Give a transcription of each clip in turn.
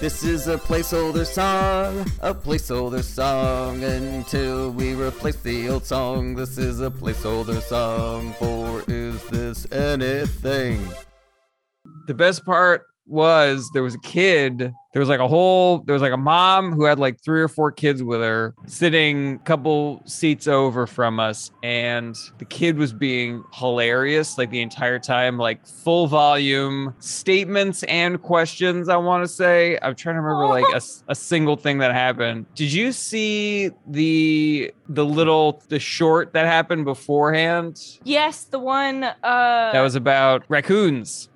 This is a placeholder song, a placeholder song until we replace the old song. This is a placeholder song for Is This Anything? The best part was there was a kid there was like a whole there was like a mom who had like three or four kids with her sitting a couple seats over from us. And the kid was being hilarious like the entire time like full volume statements and questions i want to say. I'm trying to remember like a, a single thing that happened. Did you see the the little the short that happened beforehand? Yes, the one. Uh, that was about raccoons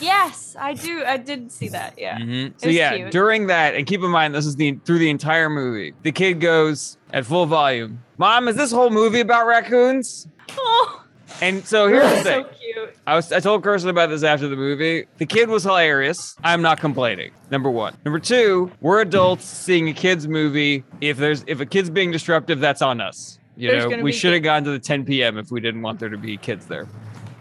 Yes, I do. I did see that. Yeah. Mhm. So yeah, cute. during that, and keep in mind this is the through the entire movie. The kid goes at full volume, "Mom, is this whole movie about raccoons?" Oh, And so here's the thing. so cute. I was I told Kirsten about this after the movie. The kid was hilarious. I'm not complaining. Number one. Number two, we're adults seeing a kid's movie. If there's if a kid's being disruptive, that's on us. You There's know, we should have gone to the 10 p.m. if we didn't want there to be kids there.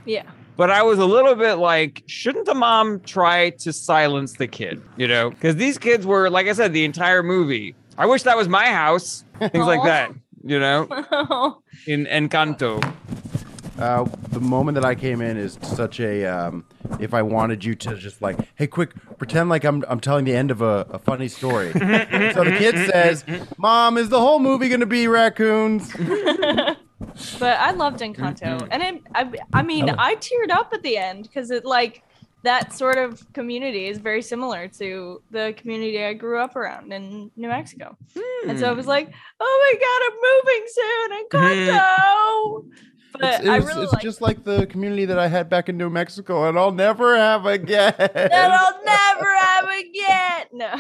Yeah. But I was a little bit like, shouldn't the mom try to silence the kid? You know, because these kids were, like I said, the entire movie. I wish that was my house. Things like that. You know, in Encanto. Uh, the moment that I came in is such a. Um, if I wanted you to just like, hey, quick, pretend like I'm I'm telling the end of a, a funny story. so the kid says, "Mom, is the whole movie gonna be raccoons?" but I loved Encanto, mm-hmm. and it, I, I mean, I teared up at the end because it like that sort of community is very similar to the community I grew up around in New Mexico, and so I was hmm. like, oh my god, I'm moving soon, Encanto. But It's, it I really it's just like the community that I had back in New Mexico, and I'll never have again. that I'll never have again. No.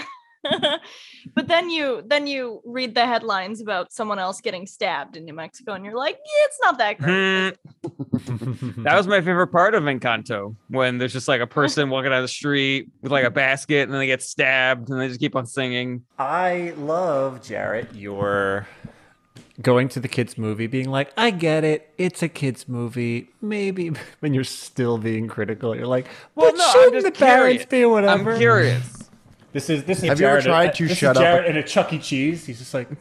but then you then you read the headlines about someone else getting stabbed in New Mexico, and you're like, yeah, it's not that great. is? Hmm. That was my favorite part of Encanto when there's just like a person walking down the street with like a basket and then they get stabbed and they just keep on singing. I love Jarrett. Your going to the kids movie, being like, "I get it, it's a kids movie." Maybe when you're still being critical, you're like, Well, "But no, I'm shouldn't just the parents be whatever?" I'm curious. This is this is Have you ever tried to this is shut up Jared in a Chuck E. Cheese. He's just like,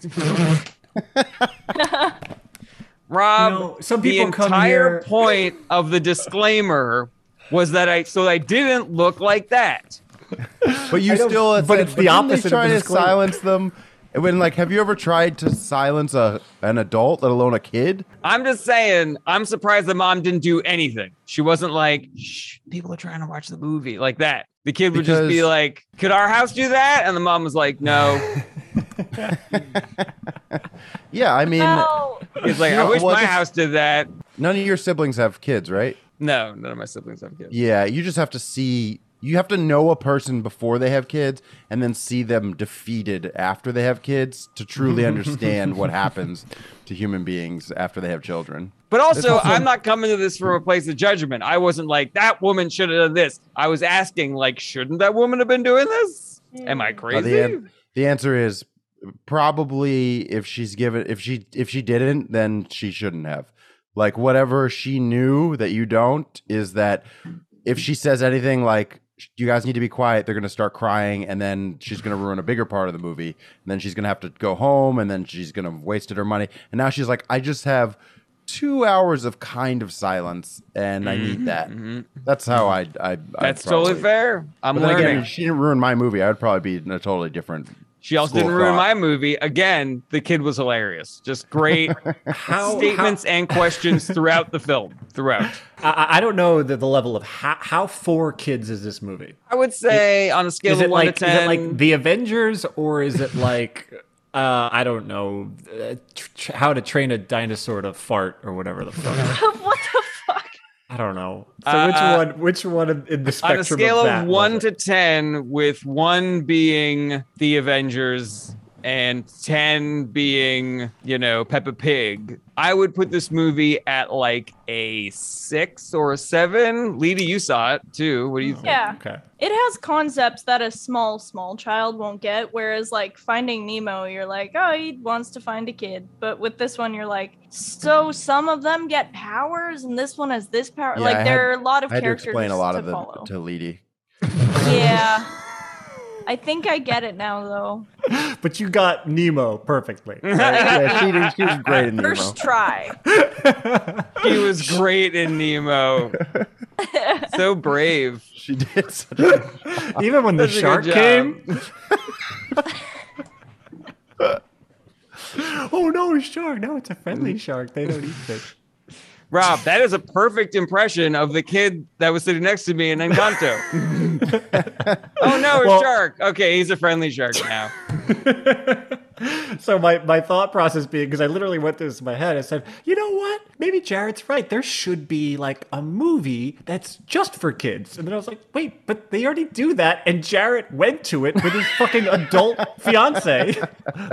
Rob, You know, some the come entire here- point of the disclaimer was that I so I didn't look like that. But you I don't- still, but it's the didn't they opposite of Try the to disclaimer. silence them. When like, have you ever tried to silence a an adult, let alone a kid? I'm just saying, I'm surprised the mom didn't do anything. She wasn't like, Shh, people are trying to watch the movie like that. The kid would just be like, could our house do that? And the mom was like, no. Yeah, I mean, No. He's like, You I wish well, my this- house did that. none of your siblings have kids, right? No, none of my siblings have kids. Yeah, you just have to see. You have to know a person before they have kids, and then see them defeated after they have kids to truly understand what happens to human beings after they have children. But also, also- I'm not coming to this from a place of judgment. I wasn't like, that woman should have done this. I was asking, like, shouldn't that woman have been doing this? Am I Uh, crazy? the, an- the answer is probably if she's given if she if she didn't, then she shouldn't have. Like whatever she knew that you don't is that if she says anything like you guys need to be quiet, they're gonna start crying, and then she's gonna ruin a bigger part of the movie, and then she's gonna have to go home, and then she's gonna have wasted her money, and now she's like, I just have two hours of kind of silence, and I need mm-hmm. that. Mm-hmm. That's how I. I I'd That's totally fair. I'm But then learning. again, she didn't ruin my movie. I would probably be in a totally different. She also didn't ruin thought. my movie. Again, the kid was hilarious. Just great how, statements and questions throughout the film. Throughout. I, I don't know the, the level of how, how for kids is this movie. I would say on a scale of one like to is ten. it like the Avengers or is it like uh, I don't know uh, tr- tr- how to train a dinosaur to fart or whatever the fuck. what the fuck? I don't know. So Uh, which one? Which one in- in the spectrum on a scale of, of, one to ten, with one being the Avengers and ten being, you know, Peppa Pig, I would put this movie at like a six or a seven. Leedy, you saw it too. What do you think? Yeah. Okay. It has concepts that a small, small child won't get. Whereas, like Finding Nemo, you're like, oh, he wants to find a kid. But with this one, you're like, so some of them get powers, and this one has this power. Yeah, like I there had- are a lot of I had to characters explain a lot to of them follow. to Leedy. Yeah. I think I get it now, though. But you got Nemo perfectly. yeah, she, did- she was great in Nemo. First try. He was great in Nemo. so brave. She did such a Even when the That's a shark came. oh no, a shark! No, it's a friendly shark. They don't eat fish. Rob, that is a perfect impression of the kid that was sitting next to me in Encanto. oh no, a Well- shark. Okay, he's a friendly shark now. So my, my thought process being because I literally went through this in my head. I said, you know what? Maybe Jared's right. There should be like a movie that's just for kids. And then I was like, wait, but they already do that. And Jared went to it with his fucking adult fiance,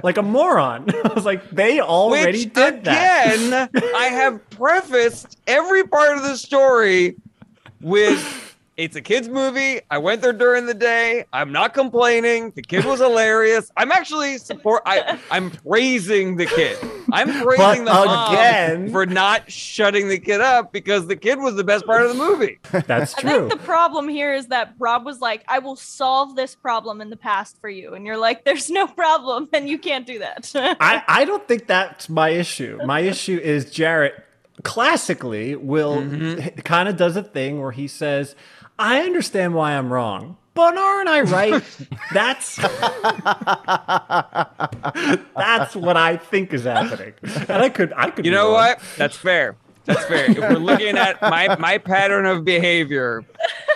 like a moron. I was like, they already Which did that. again, I have prefaced every part of the story with it's a kids movie. I went there during the day. I'm not complaining. The kid was hilarious. I'm actually support. I I'm praising the kid. I'm praising the mom again- for not shutting the kid up because the kid was the best part of the movie. That's true. I true. think the problem here is that Rob was like, I will solve this problem in the past for you. And you're like, there's no problem, and you can't do that. I, I don't think that's my issue. My issue is Jarrett classically will mm-hmm. kind of does a thing where he says, I understand why I'm wrong. But aren't I right? That's that's what I think is happening, and I could I could. You know wrong. what? That's fair. That's fair. If we're looking at my my pattern of behavior,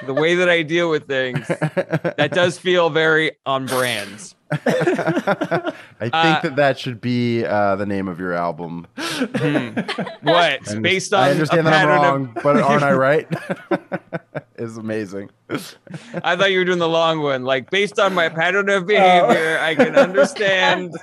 the way that I deal with things, that does feel very on brand. I think Uh, that that should be uh, the name of your album. What? I Based on I understand that I'm pattern wrong, of, but aren't I right? is amazing. I thought you were doing the long one. Like based on my pattern of behavior, I can understand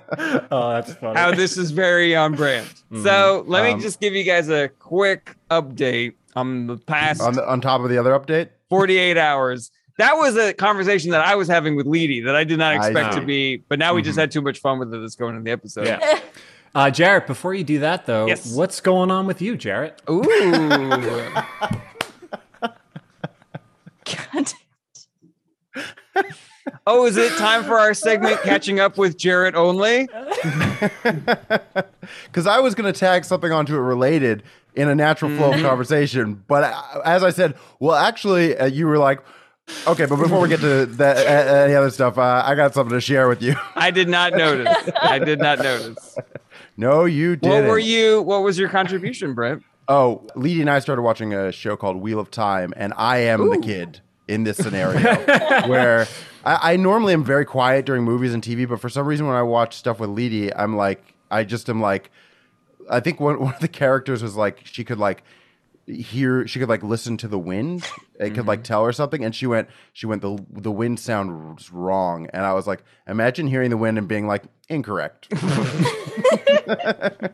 Oh, that's funny. how this is very on brand. So let me Um, just give you guys a quick update on the past On the, on top of the other update, 48 hours. That was a conversation that I was having with Leedy that I did not expect to be, but now we just Mhm. had too much fun with it that's going in the episode. Yeah. Uh, Jarrett, before you do that though, Yes. what's going on with you, Jarrett? Ooh. God. oh, is it time for our segment catching up with Jarrett only? because I was going to tag something onto it related in a natural flow Mm-hmm. of conversation, but uh, as I said, well, actually, uh, you were like, okay, but before we get to that, uh, any other stuff, uh, I got something to share with you. I did not notice. I did not notice. no, you didn't. What were you? What was your contribution, Brett? Oh, Leedy and I started watching a show called Wheel of Time, and I am the kid in this scenario where I, I normally am very quiet during movies and TV, but for some reason when I watch stuff with Leedy, I'm like, I just am like, I think one, one of the characters was like, she could like hear, she could like listen to the wind. It could like tell her something, and she went, she went, the the wind sounds wrong, and I was like, imagine hearing the wind and being like, incorrect.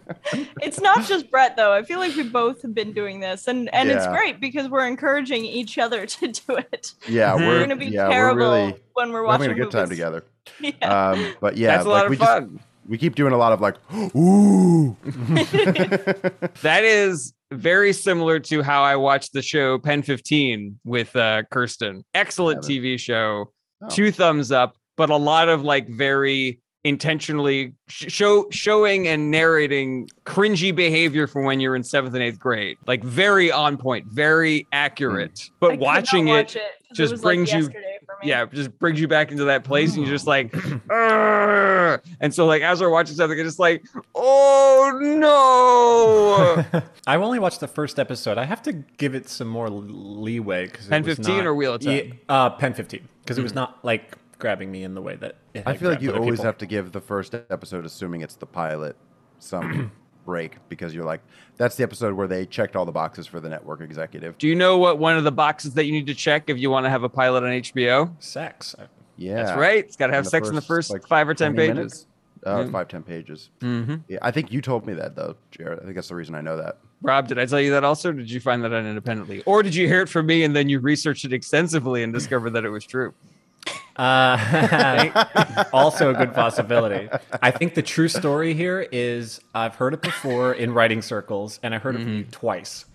It's not just Brett though. I feel like we both have been doing this, and and it's great because we're encouraging each other to do it. yeah, Mhm. we're, We're gonna be yeah, terrible we're really when we're watching we're having a good time together. Yeah. Um, but yeah, That's a like of we just we keep doing a lot of like, ooh, That is very similar to how I watched the show Pen 15 with uh, Kirsten. Excellent TV show. Oh. Two thumbs up, but a lot of like very intentionally sh- show showing and narrating cringy behavior from when you're in seventh and eighth grade. Like very on point, very accurate. I But could not watching it, watch 'cause just it was brings like you- yesterday for me. yeah, just brings you back into that place, and you're just like, "Argh." and so like as we're watching something, it's just like, oh no. I've only watched the first episode. I have to give it some more leeway because Pen 15 or Wheel of Time? Yeah, uh, Pen 15 because it was not like grabbing me in the way that it I feel like you always people. have to give the first episode, assuming it's the pilot, some break because you're like, that's the episode where they checked all the boxes for the network executive. Do you know what one of the boxes that you need to check if you want to have a pilot on HBO? sex. Yeah, That's right. It's got to have the sex in the first, first like, five or ten pages. minutes? Uh, Mm. Five, ten pages. Mm-hmm. Yeah, I think you told me that though, Jared. I think that's the reason I know that. Rob, did I tell you that also? Or did you find that out independently, or did you hear it from me and then you researched it extensively and discovered that it was true? Uh, also a good possibility. I think the true story here is I've heard it before in writing circles, and I heard it from you twice.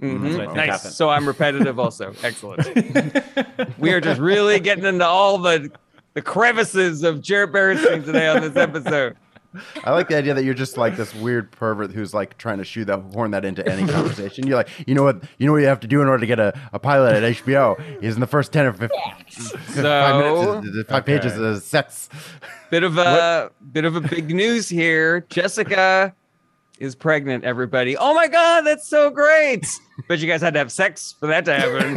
Mhm. That's what I think Nice. happened. So I'm repetitive also. Excellent. we are just really getting into all the the crevices of Jared Berenstein today on this episode. I like the idea that you're just like this weird pervert who's like trying to shoe that horn that into any conversation. You're like, you know what, you know what you have to do in order to get a, a pilot at HBO is in the first ten or 15, five minutes, five pages of sex. bit of a bit of a big news here. Jessica is pregnant. Everybody, oh my god, that's so great! But you guys had to have sex for that to happen.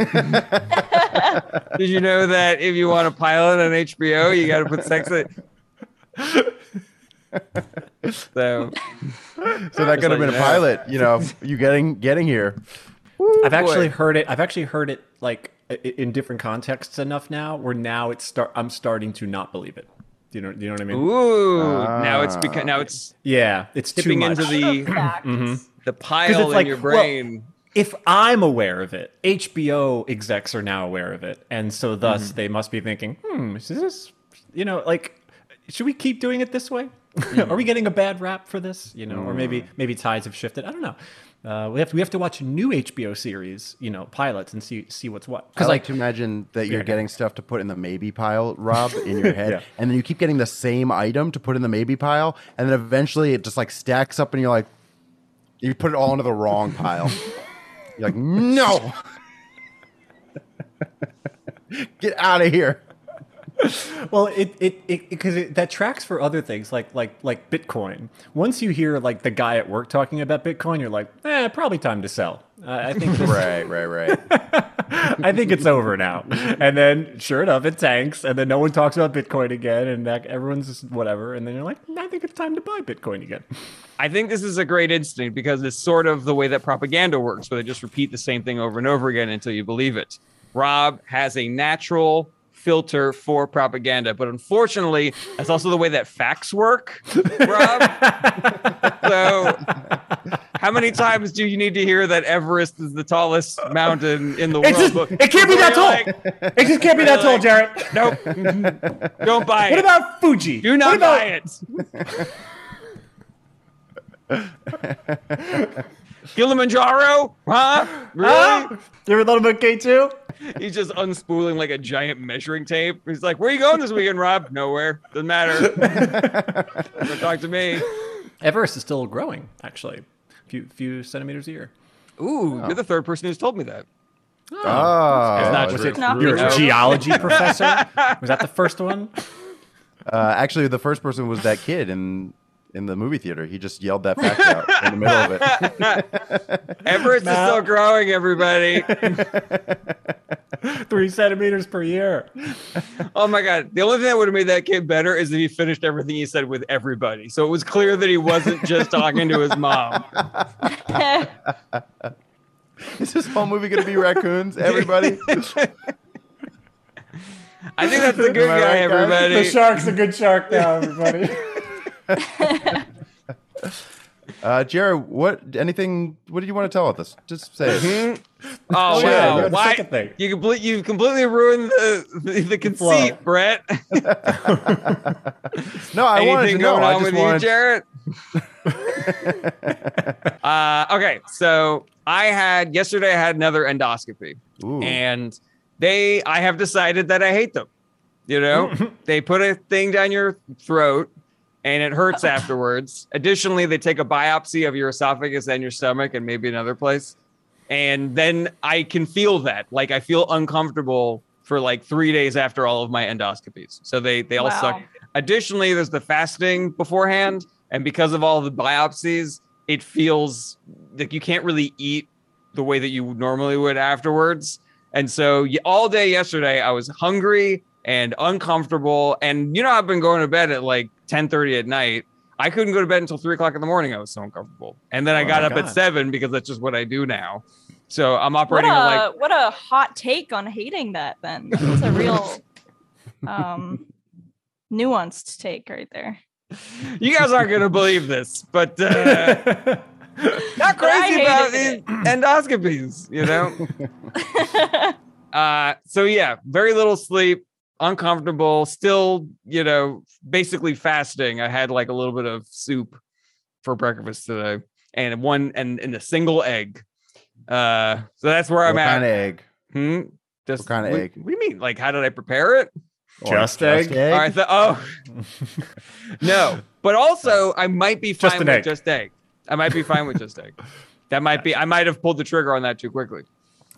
Did you know that if you want a pilot on HBO, you got to put sex in? So So that could have like been a pilot. You know, you getting getting here. I've actually heard it. I've actually heard it like in different contexts enough now, where now it's start. I'm starting to not believe it. Do you know? Do you know what I mean? ooh, now it's become now it's Yeah, it's too tipping much. into the Facts. the pile in like, your well, brain. if I'm aware of it, HBO execs are now aware of it, and so thus Mm-hmm. they must be thinking, "Hmm, is this, you know, like, should we keep doing it this way? Are we getting a bad rap for this? You know, or Mm. maybe maybe tides have shifted. I don't know. Uh, we have to, we have to watch new HBO series, you know, pilots and see see what's what. I Because like like, to imagine that you're Yeah. getting stuff to put in the maybe pile, Rob, in your head, Yeah. and then you keep getting the same item to put in the maybe pile, and then eventually it just like stacks up, and you're like, you put it all into the wrong pile. you're like, no, get out of here. Well, it it because it, that tracks for other things like like like Bitcoin. Once you hear like the guy at work talking about Bitcoin, you're like, eh, probably time to sell. Uh, I think Right, right, right. I think it's over now. And then, sure enough, it tanks, and then no one talks about Bitcoin again, and that, everyone's just whatever. And then you're like, I think it's time to buy Bitcoin again. I think this is a great instinct because it's sort of the way that propaganda works, where they just repeat the same thing over and over again until you believe it. Rob has a natural filter for propaganda, but unfortunately, that's also the way that facts work, Rob. so, how many times do you need to hear that Everest is the tallest mountain in the It's world? just- it can't be that tall. like, It just can't be that tall, Like- Jarrett. nope. Don't buy it. What about Fuji? do not what about, buy it. Kilimanjaro? Huh? Really? Huh? You ever thought about K2? He's just unspooling like a giant measuring tape. He's like, "Where are you going this weekend, Rob?" Nowhere. Doesn't matter. Don't talk to me. Everest is still growing, actually. A few, few centimeters a year. Ooh, you're the third person who's told me that. Oh, not Was true. it Not your true. geology professor? Was that the first one? uh, actually, the first person was that kid in in the movie theater. He just yelled that fact out in the middle of it. Everest is still growing, everybody. Three centimeters per year. Oh my god. The only thing that would have made that kid better is if he finished everything he said with everybody. So it was clear that he wasn't just talking to his mom. Is this whole movie going to be raccoons? Everybody. I think that's the good Am guy, right, everybody. The shark's a good shark now, everybody. Uh, Jared, what? Anything? What did you want to tell us? Just say it. Oh, yeah, wow. Why thing. you complete you completely ruined the, the, the conceit, flow. Brett. No, I wanted to Anything know. going I on just with wanted. you, Jarrett? uh, okay, so I had yesterday. I had another endoscopy, Ooh. and they. I have decided that I hate them. You know, they put a thing down your throat, and it hurts afterwards. Additionally, they take a biopsy of your esophagus and your stomach, and maybe another place, and then I can feel that. Like I feel uncomfortable for like three days after all of my endoscopies. So they they all Wow. suck. Additionally, there's the fasting beforehand, and because of all the biopsies, it feels like you can't really eat the way that you normally would afterwards. And so all day yesterday, I was hungry and uncomfortable. And you know, I've been going to bed at like 10:30 at night. I couldn't go to bed until three o'clock in the morning. I was so uncomfortable. And then I Oh got my up at seven because that's just what I do now. So I'm What operating a like what a hot take on hating that. Then that's a real um, nuanced take right there. you guys aren't gonna believe this, but uh, not But crazy about hated these endoscopies, you know. Uh, so yeah, very little sleep, uncomfortable, still, you know, basically fasting. I had like a little bit of soup for breakfast today, and one and, and a single egg. Uh, so that's where I'm what at. kind of egg? Hmm? Just What kind of what- egg? What do you mean? Like, how did I prepare it? Just egg. All right. th- oh, no. But also, I might be fine Just with egg. just egg. I might be fine with just egg. That might be. I might have pulled the trigger on that too quickly.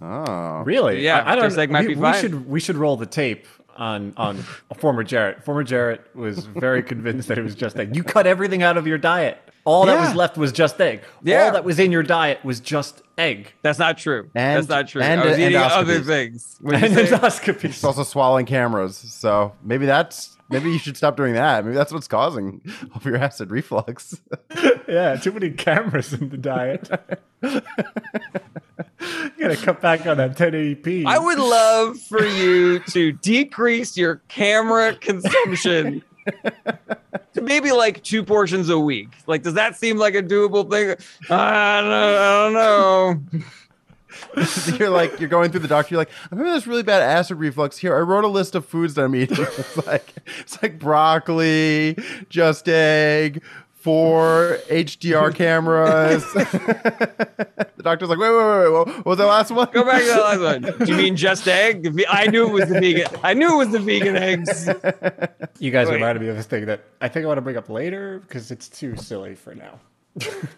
Oh. Really? Yeah, I, I don't. just egg might we, be we should we should roll the tape on on former Jarrett. Former Jarrett was very convinced that it was just egg. You cut everything out of your diet. All that was left was just egg. Yeah. All that was in your diet was just egg. That's not true. And- That's not true. and, I was uh, eating other things. What did And you endoscopies. It's also swallowing cameras. So maybe that's maybe you should stop doing that. Maybe that's what's causing all your acid reflux. Yeah, too many cameras in the diet. you gotta cut back on that 1080p. I would love for you to decrease your camera consumption to maybe like two portions a week. Like, does that seem like a doable thing? I don't, I don't know. you're like you're going through the doctor. You're like, I'm having this really bad acid reflux. Here, I wrote a list of foods that I'm eating. It's like it's like broccoli, just egg, four HDR cameras. the doctor's like, wait, wait, wait, wait. What what was that last one? Go back to the last one. Do you mean just egg? I knew it was the vegan. I knew it was the vegan eggs. You guys Wait. reminded me of this thing that I think I want to bring up later because it's too silly for now.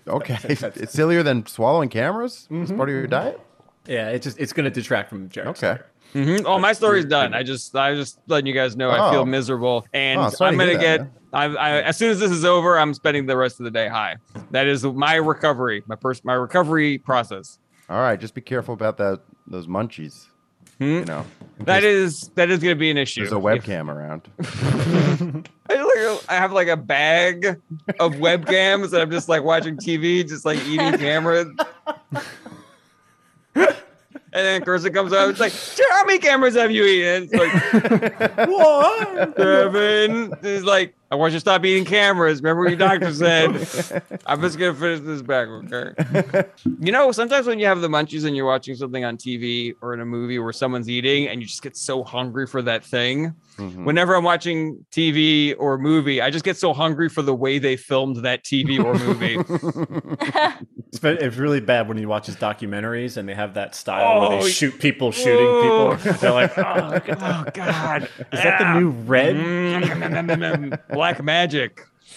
Okay, it's sillier than swallowing cameras. It's mm-hmm. part of your diet. Yeah, it's just it's gonna detract from Jared's Okay. Mhm. Oh, my story's done. I just, I just letting you guys know I Oh. feel miserable, and Oh, I'm gonna hear get. that, I, I, as soon as this is over, I'm spending the rest of the day high. That is my recovery, my first, my recovery process. All right, just be careful about that. Those munchies. You know, in That case is that is going to be an issue. There's a webcam around. I, like, I have like a bag of webcams, and I'm just like watching TV, just like eating cameras. And then Carissa comes out. It's like, "Jared, how many cameras have you eaten? It's like, what? Seven. It's like, I want you to stop eating cameras. Remember what your doctor said. I'm just gonna finish this back, okay? you know, sometimes when you have the munchies and you're watching something on TV or in a movie where someone's eating, and you just get so hungry for that thing. Mhm. Whenever I'm watching TV or movie, I just get so hungry for the way they filmed that TV or movie. It's, it's really bad when you watch his documentaries and they have that style where Oh, they shoot people shooting oh. people. They're like, oh, oh God! is that the new red? Black magic.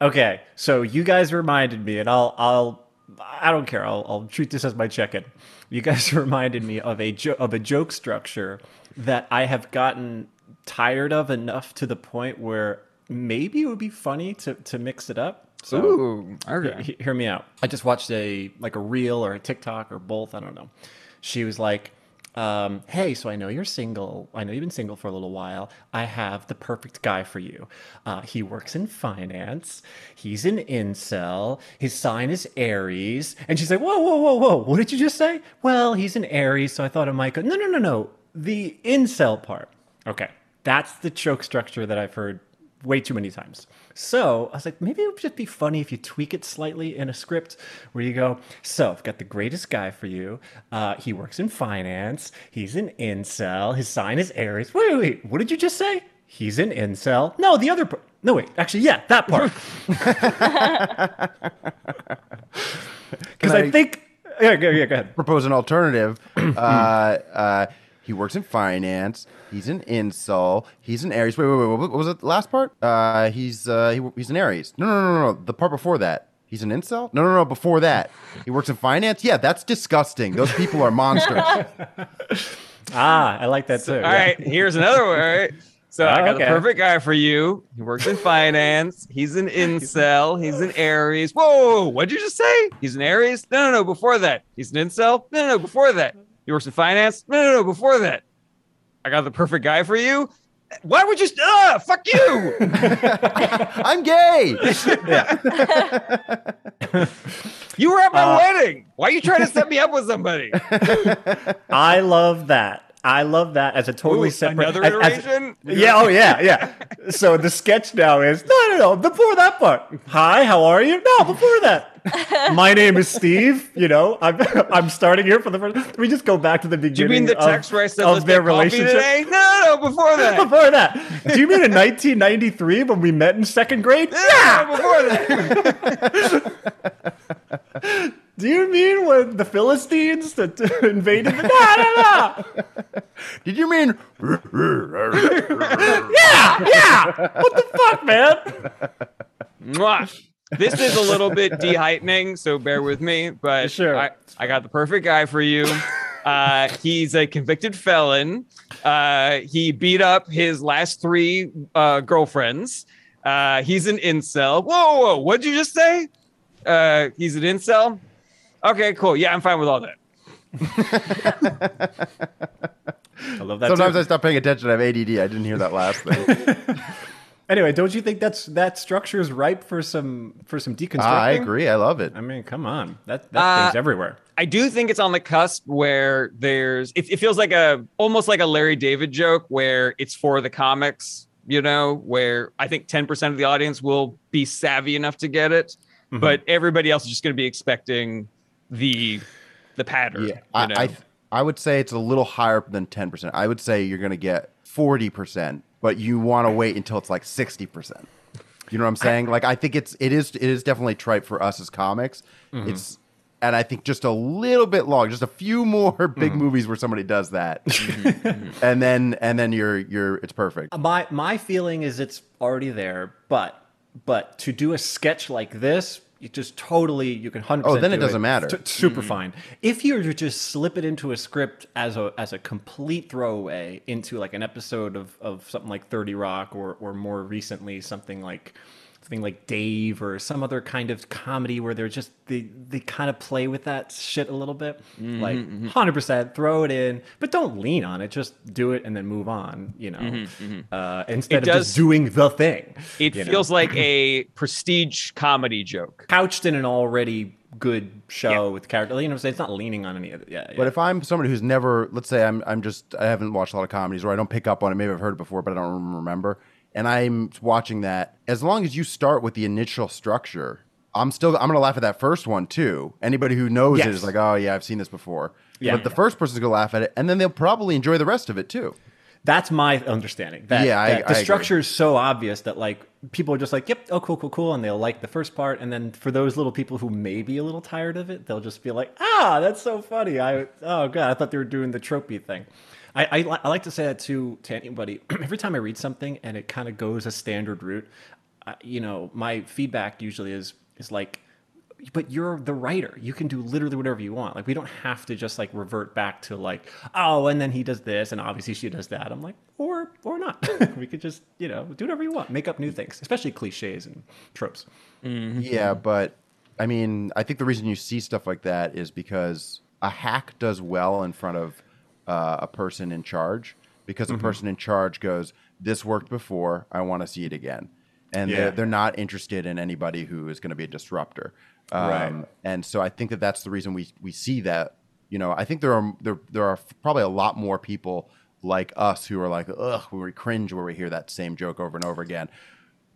Okay, so you guys reminded me, and I'll, I'll, I don't care. I'll, I'll treat this as my check-in. You guys reminded me of a jo- of a joke structure that I have gotten tired of enough to the point where maybe it would be funny to to mix it up. So Ooh, okay. he- hear me out. I just watched a like a reel or a TikTok or both. I don't know. She was like, um, "Hey, so I know you're single. I know you've been single for a little while. I have the perfect guy for you. Uh, he works in finance. He's an incel. His sign is Aries." And she's like, "Whoa, whoa, whoa, whoa! What did you just say?" Well, he's an Aries, so I thought it might go. No, no, no, no. The incel part. Okay, that's the choke structure that I've heard way too many times. So I was like, maybe it would just be funny if you tweak it slightly in a script where you go, so I've got the greatest guy for you. Uh, he works in finance. He's an incel. His sign is Aries. Wait, wait, wait. What did you just say? He's an incel. No, the other part. No, wait. Actually, yeah, that part. Because I, I- think. Yeah, go, yeah, go ahead. propose an alternative. uh, uh, he works in finance. He's an incel. He's an Aries. Wait, wait, wait. What was it? The last part? Uh, he's uh, he, he's an Aries. No, no, no, no, no. The part before that. He's an incel. No, no, no. Before that, he works in finance. Yeah, that's disgusting. Those people are monsters. Ah, I like that too. All right, here's another one. All right. So I Oh, got okay. the perfect guy for you. He works in finance. He's an incel. He's an Aries. Whoa, what'd you just say? He's an Aries? No, no, no. Before that, he's an incel. No, no, no. Before that, he works in finance. No, no, no. Before that, I got the perfect guy for you. Why would you? Ah, fuck you. I'm gay. You were at my Uh, wedding. Why are you trying to set me up with somebody? I love that. I love that as a totally Ooh, separate. another as- as- iteration? yeah. Oh, yeah. Yeah. So the sketch now is no, no, no. Before that part. Hi, how are you? No, before that. My name is Steve. You know, I'm I'm starting here for the first. We just go back to the beginning? Do you mean the of- text where I said of their relationship? today? No, no, no. Before that. Before that. Do you mean in 1993 when we met in second grade? Yeah, before that. Do you mean when the Philistines that invaded the? No, no, no. Did you mean? Yeah, yeah. What the fuck, man. Mwah. This is a little bit deheightening, so bear with me. But Sure. I, I got the perfect guy for you. Uh, he's a convicted felon. Uh, he beat up his last three uh, girlfriends. Uh, he's an incel. Whoa, whoa, whoa, what'd you just say? Uh, he's an incel. Okay, cool. Yeah, I'm fine with all that. I love that. Sometimes too. I stop paying attention. I have ADD. I didn't hear that last thing. Anyway, don't you think that's that structure is ripe for some for some deconstructing? I agree. I love it. I mean, come on, that that Uh, thing's everywhere. I do think it's on the cusp where there's it, it feels like a almost like a Larry David joke where it's for the comics, you know, where I think 10% of the audience will be savvy enough to get it, Mm-hmm. but everybody else is just going to be expecting the the pattern. Yeah, you I, know? I I would say it's a little higher than ten percent. I would say you're going to get forty percent, but you want to wait until it's like sixty percent. You know what I'm saying? like I think it's it is it is definitely tripe for us as comics. Mm-hmm. It's and I think just a little bit long, just a few more big Mm-hmm. movies where somebody does that, and then and then you're you're it's perfect. My my feeling is it's already there, but but to do a sketch like this, you just totally you can hundred. Oh, then it doesn't matter. T- super mm-hmm. fine. If you were to just slip it into a script as a as a complete throwaway into like an episode of of something like Thirty Rock or or more recently something like something like Dave or some other kind of comedy where they're just they they kind of play with that shit a little bit. Mm-hmm, Like hundred percent, throw it in, but don't lean on it. Just do it and then move on. You know, uh, instead Mm-hmm, It of does- just doing the thing. it you know? feels like a prestige comedy joke. couched in an already good show with character. You know, what I'm saying it's not leaning on any of it. Yeah, yeah. But if I'm somebody who's never, let's say I'm I'm just I haven't watched a lot of comedies or I don't pick up on it, maybe I've heard it before, but I don't remember. And I'm watching that. As long as you start with the initial structure, I'm still I'm gonna laugh at that first one too. Anybody who knows it Yes. is like, oh yeah, I've seen this before. Yeah. But the first person's gonna laugh at it, and then they'll probably enjoy the rest of it too. That's my understanding. That, Yeah, that I the agree. structure is so obvious that like people are just like, "Yep, oh cool, cool, cool," and they'll like the first part, and then for those little people who may be a little tired of it, they'll just be like, "Ah, that's so funny." I oh god, I thought they were doing the tropey thing. I, I, I like to say that to to anybody. Every time I read something and it kind of goes a standard route, I, you know, my feedback usually is is like but you're the writer. You can do literally whatever you want. Like we don't have to just like revert back to like, oh, and then he does this, and obviously she does that. I'm like, or or not. we could just you know do whatever you want. Make up new things, especially cliches and tropes. Mm-hmm. Yeah, but I mean, I think the reason you see stuff like that is because a hack does well in front of uh, a person in charge because a person in charge goes, "This worked before. I want to see it again," and Yeah. they're, they're not interested in anybody who is going to be a disruptor. Um, Right. And so I think that that's the reason we we see that. You know, I think there are there there are probably a lot more people like us who are like, ugh, we cringe where we hear that same joke over and over again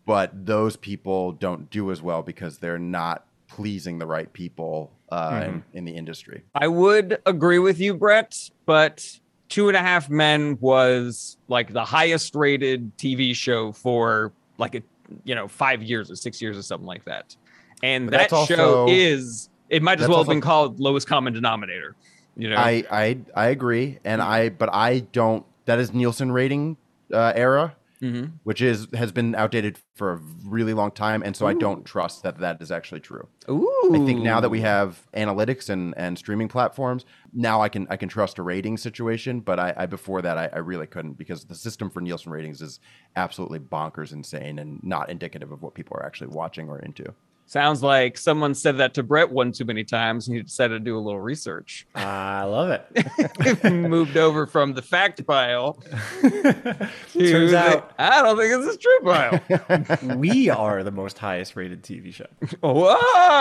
but those people don't do as well because they're not pleasing the right people uh, in, in the industry. I would agree with you, Brett, but Two and a Half Men was like the highest rated TV show for like a you know five years or six years or something like that, and But that show also- is it might as that's well have also- been called lowest common denominator. You know, I, I I agree, and I but I don't. That is Nielsen rating uh, era, Mhm. which is has been outdated for a really long time, and so I don't trust that that is actually true. Ooh, I think now that we have analytics and, and streaming platforms, now I can I can trust a rating situation. But I, I before that I, I really couldn't because the system for Nielsen ratings is absolutely bonkers, insane, and not indicative of what people are actually watching or into. Sounds like someone said that to Brett one too many times, and he decided to do a little research. I love it. Moved over from the fact pile. Turns the, out- I don't think it's a true pile. we are the most highest rated TV show. Whoa!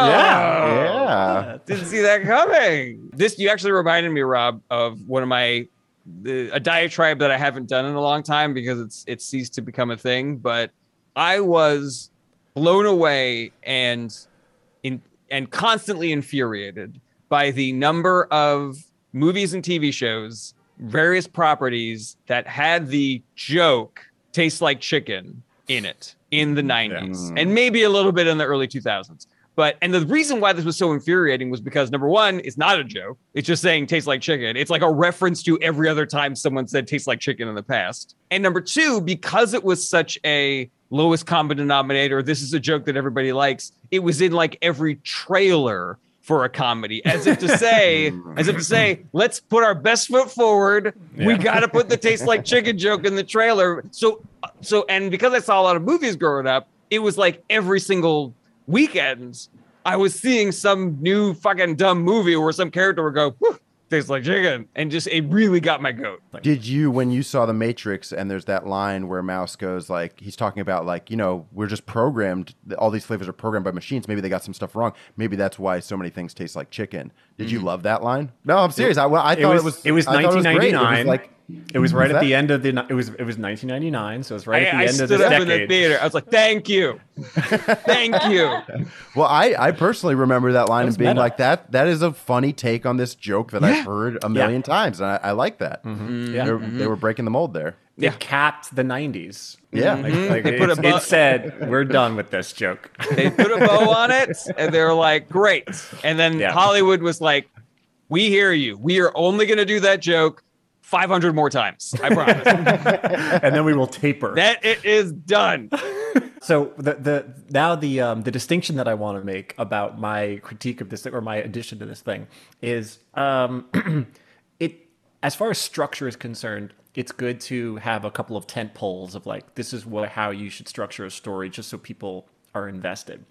Yeah. Didn't see that coming. This you actually reminded me, Rob, of one of my the, a diatribe that I haven't done in a long time because it's it's ceased to become a thing. But I was blown away and in and constantly infuriated by the number of movies and TV shows, various properties that had the joke "tastes like chicken" in it in the 90s Mm. and maybe a little bit in the early 2000s But and the reason why this was so infuriating was because number one, it's not a joke. It's just saying tastes like chicken. It's like a reference to every other time someone said tastes like chicken in the past. And number two, because it was such a lowest common denominator, this is a joke that everybody likes. It was in like every trailer for a comedy, as if to say, as if to say, let's put our best foot forward. We got to put the taste like chicken joke in the trailer. So, so, and because I saw a lot of movies growing up, it was like every single weekend I was seeing some new fucking dumb movie where some character would go, "Whew, tastes like chicken, and just it really got my goat. Did you, when you saw The Matrix, and there's that line where Mouse goes, like, he's talking about, like, you know, we're just programmed, all these flavors are programmed by machines. Maybe they got some stuff wrong. Maybe that's why so many things taste like chicken. Did you mm. love that line? No, I'm serious. I, well, I It thought was, it was, it was I it 1999. It was like, It was mm, right Was at that- the end of the. It was it was 1999, so it was right at the I, I end stood of this up in the decade. theater. I was like, "Thank you, thank you." well, I, I personally remember that line That and being meta. like, that that is a funny take on this joke that I've heard a million times. And I, I like that. Mm-hmm. mm-hmm. Yeah. They were- mm-hmm. They were breaking the mold there. Yeah. Capped the 90s. Yeah. Like, like mm-hmm. They put it, a bu- it said, "We're done with this joke." They put a bow on it, and they were like, "Great." And then Yeah. Hollywood was like, "We hear you. We are only going to do that joke 500 more times. I promise. and then we will taper. that it is done." So the the now the um, the distinction that I want to make about my critique of this or my addition to this thing is um, it as far as structure is concerned, it's good to have a couple of tent poles of like this is what how you should structure a story just so people are invested.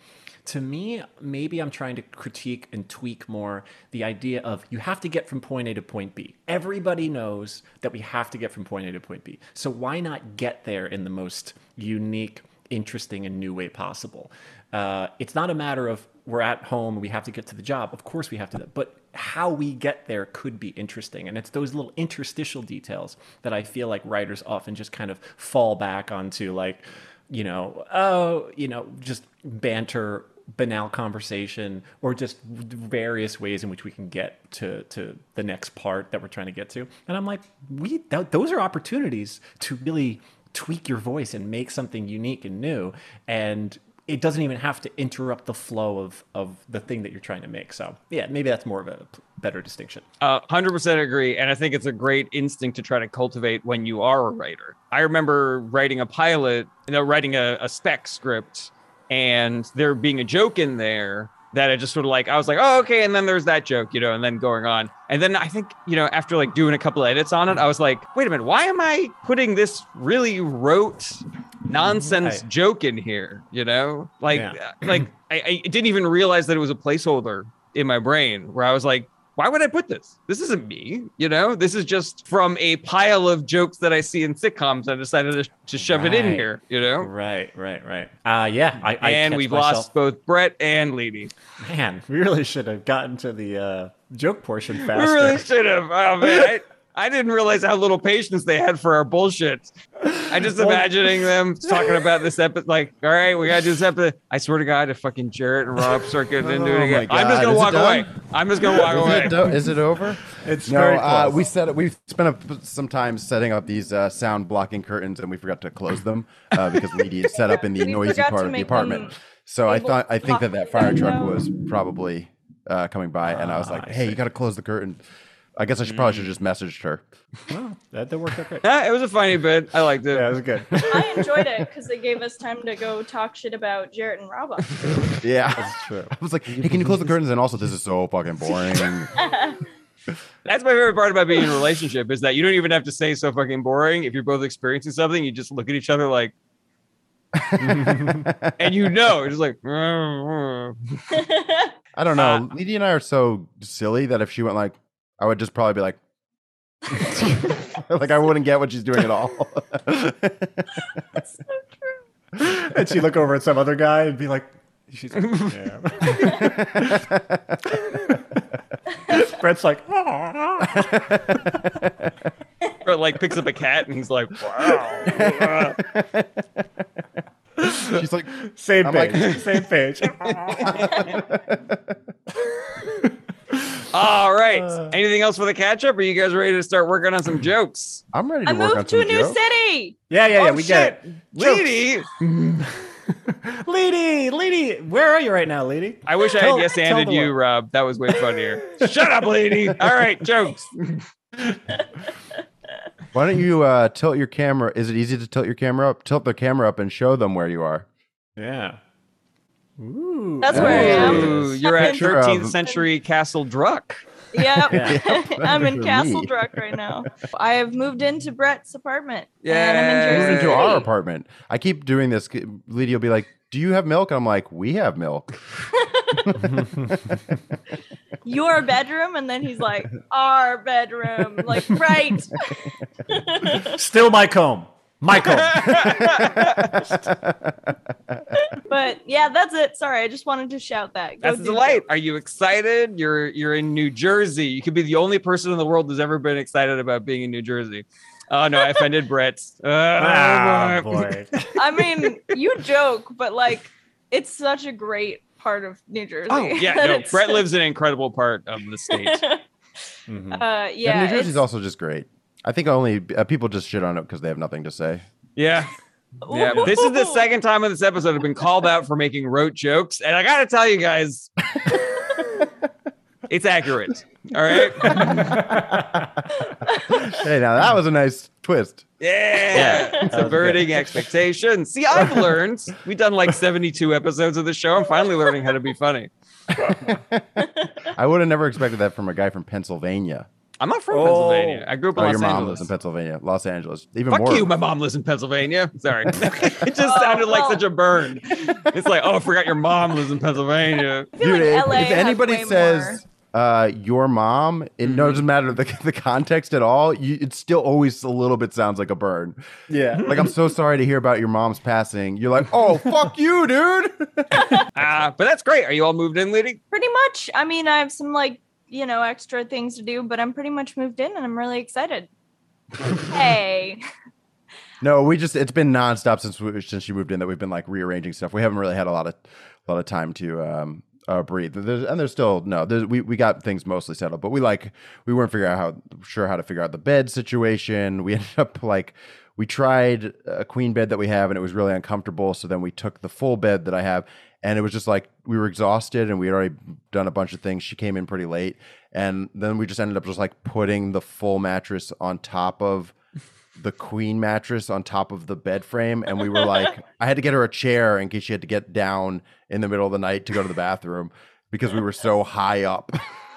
To me, maybe I'm trying to critique and tweak more the idea of you have to get from point A to point B. Everybody knows that we have to get from point A to point B. So why not get there in the most unique, interesting, and new way possible? Uh, it's not a matter of we're at home, we have to get to the job. Of course, we have to, but how we get there could be interesting. And it's those little interstitial details that I feel like writers often just kind of fall back onto, like, you know, oh, you know, just banter, banal conversation, or just various ways in which we can get to to the next part that we're trying to get to. And I'm like, we th- those are opportunities to really tweak your voice and make something unique and new. And it doesn't even have to interrupt the flow of of the thing that you're trying to make. So yeah, maybe that's more of a better distinction. Uh, 100% agree. And I think it's a great instinct to try to cultivate when you are a writer. I remember writing a pilot, you know, writing a, a spec script, and there being a joke in there that I just sort of like, I was like, oh, okay. And then there's that joke, you know, and then going on. And then I think, you know, after like doing a couple of edits on it, I was like, wait a minute, why am I putting this really rote nonsense Right. joke in here? You know, like, Yeah. like I, I didn't even realize that it was a placeholder in my brain where I was like, why would I put this? This isn't me, you know. This is just from a pile of jokes that I see in sitcoms. I decided to, to shove it in here, you know. Right, right, right. Uh, yeah, I, I and we've myself- lost both Brett and Lady. Man, we really should have gotten to the uh, joke portion faster. We really should have. Oh man, I, I didn't realize how little patience they had for our bullshit. I'm just imagining them talking about this episode. Like, all right, we gotta do this episode. I swear to God, if fucking Jarrett and Rob start getting into Oh it again, my I'm just gonna is walk away. I'm just gonna walk Is away. it, do- is it over? It's no. very Uh, we set we spent a, some time setting up these uh, sound blocking curtains, and we forgot to close them uh, because Leedy is set up in the noisy part of the apartment. So I thought I think that that fire truck was probably uh, coming by, and I was like, Ah, "Hey, you got to close the curtain." I guess I should probably should mm. have just messaged her. Oh, that, that worked out great. Ah, it was a funny bit. I liked it. Yeah, it was good. I enjoyed it because it gave us time to go talk shit about Jarrett and Rob. Yeah, That's true. I was like, "Hey, can you close the curtains?" And also, this is so fucking boring. That's my favorite part about being in a relationship is that you don't even have to say so fucking boring. If you're both experiencing something, you just look at each other like, and you know, it's just like, mm, mm. I don't know. Uh, Leedy and I are so silly that if she went like, I would just probably be like, like I wouldn't get what she's doing at all. That's so true. and she look over at some other guy and be like, she's like, yeah. Brett's like, or like picks up a cat and he's like, wow. she's like, same I'm page, like- same page. All right. Anything else for the catch up? Are you guys ready to start working on some jokes? I'm ready to I work on moved to some a new jokes. city. Yeah, yeah, yeah, Oh, we get it. Lady. Lady, Lady, where are you right now, Lady? I wish I had yes tell handed you, world. Rob. That was way funnier. Shut up, lady. All right, jokes. Why don't you uh, tilt your camera? Is it easy to tilt your camera up? Tilt the camera up and show them where you are. Yeah. Ooh. That's where I am. You're at 13th century Castle Druck. Yep. Yeah. I'm in Castle me. Druck right now. I have moved into Brett's apartment. Yeah. And I'm in into our apartment. I keep doing this. Lydia will be like, "Do you have milk?" I'm like, "We have milk." Your bedroom, and then he's like, our bedroom. Like, right. Still my comb. My comb. But yeah, that's it. Sorry, I just wanted to shout that. Go That's a delight. jokes. Are you excited? You're you're in New Jersey. You could be the only person in the world who's ever been excited about being in New Jersey. Oh no, I offended Brett. Uh, boy. I mean, you joke, but like, it's such a great part of New Jersey. Oh yeah, that no. Brett lives in an incredible part of the state. Mhm. Uh, yeah, Yeah, New Jersey's it's- also just great. I think only uh, people just shit on it because they have nothing to say. Yeah. Yeah, this is the second time in this episode I've been called out for making rote jokes, and I gotta tell you guys, it's accurate. All right. hey, now that was a nice twist. Yeah, that was subverting expectations. See, I've learned. We've done like 72 episodes of the show. I'm finally learning how to be funny. I would have never expected that from a guy from Pennsylvania. I'm not from Oh. Pennsylvania. I grew up in Oh, Los your mom lives in Pennsylvania, Los Angeles. Even Fuck more. you. My mom lives in Pennsylvania. Sorry. it just Oh, sounded like such a burn. It's like, oh, I forgot your mom lives in Pennsylvania. I feel Dude, like if, LA if has anybody way says uh, your mom, it Mhm. doesn't matter the, the context at all. You, it still always a little bit sounds like a burn. yeah. Like, I'm so sorry to hear about your mom's passing. You're like, oh, fuck you, dude. Ah, but that's great. Are you all moved in, lady? pretty much. I mean, I have some like you know extra things to do, but I'm pretty much moved in, and I'm really excited. hey, No, we just it's been nonstop since we, since she moved in that we've been like rearranging stuff. We haven't really had a lot of a lot of time to um uh, breathe. There's, and there's still no. There's, we we got things mostly settled, but we like we weren't figuring out how sure how to figure out the bed situation. We ended up like we tried a queen bed that we have, and it was really uncomfortable. So then we took the full bed that I have, and it was just like we were exhausted, and we had already done a bunch of things. She came in pretty late, and then we just ended up just like putting the full mattress on top of the queen mattress on top of the bed frame. And we were like i had to get her a chair in case she had to get down in the middle of the night to go to the bathroom because we were so high up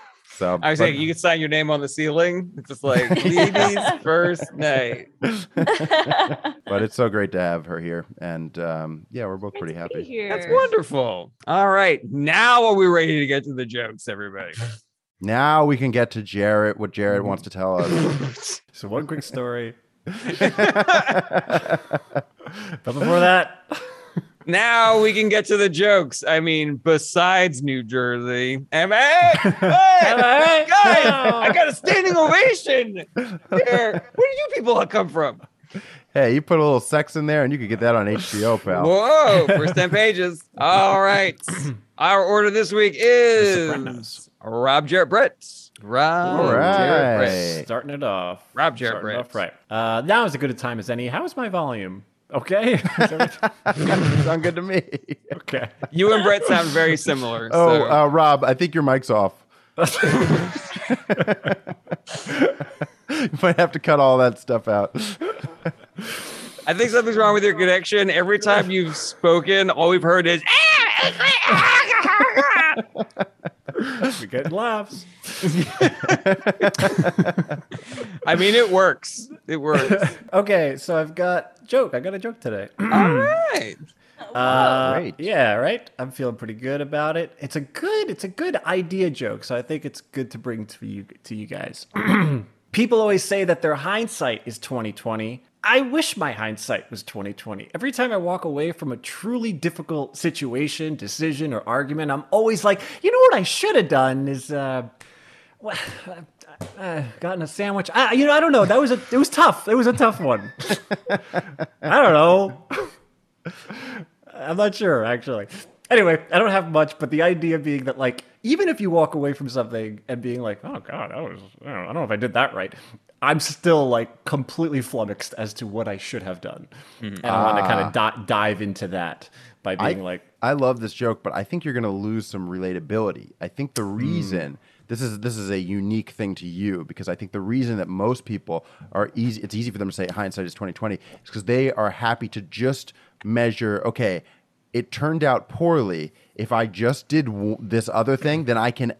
so I was but- saying you could sign your name on the ceiling. It's just like Levy's first night. but it's so great to have her here and um, yeah we're both pretty Great to be happy Here. That's wonderful. All right. Now are we ready to get to the jokes, everybody? now we can get to Jarrett. what jarrett wants to tell us So one quick story. But before that, now we can get to the jokes. I mean, besides New Jersey. Am I? Hey, guys, I got a standing ovation. Here. Where did you people come from? hey you put a little sex in there and you could get that on hbo pal Whoa, first 10 pages. All right. Our order this week is Rob Jarrett Brett. Rob All right. Jarrett Brett. starting it off. Rob Jarrett Starting Brett. off right. Uh, now is as good a time as any. How is my volume? Okay. Sound good to me okay. You and Brett sound very similar. oh so- uh, rob i think your mic's off you might have to cut all that stuff out I think something's wrong with your connection. Every time you've spoken, all we've heard is. Ah, ah, ah, We're getting laughs. I mean, it works. It works. Okay, so I've got joke. I got a joke today. all right. Uh, Great. Yeah, right. I'm feeling pretty good about it. It's a good, it's a good idea joke, so I think it's good to bring to you to you guys. People always say that their hindsight is 2020. I wish my hindsight was 2020. Every time I walk away from a truly difficult situation, decision, or argument, I'm always like, you know what I should have done is uh, well, uh, gotten a sandwich. I, you know, I don't know. That was a, it was tough. It was a tough one. I don't know. I'm not sure, actually. Anyway, I don't have much, but the idea being that, like, even if you walk away from something and being like, "Oh God, that was I don't, I don't know if I did that right," I'm still like completely flummoxed as to what I should have done, and I want to kind of di- dive into that. by I- being like, I love this joke, but I think you're going to lose some relatability. I think the reason this is this is a unique thing to you because I think the reason that most people are easy it's easy for them to say hindsight is 2020 is because they are happy to just measure okay, it turned out poorly. If I just did w- this other thing, then I can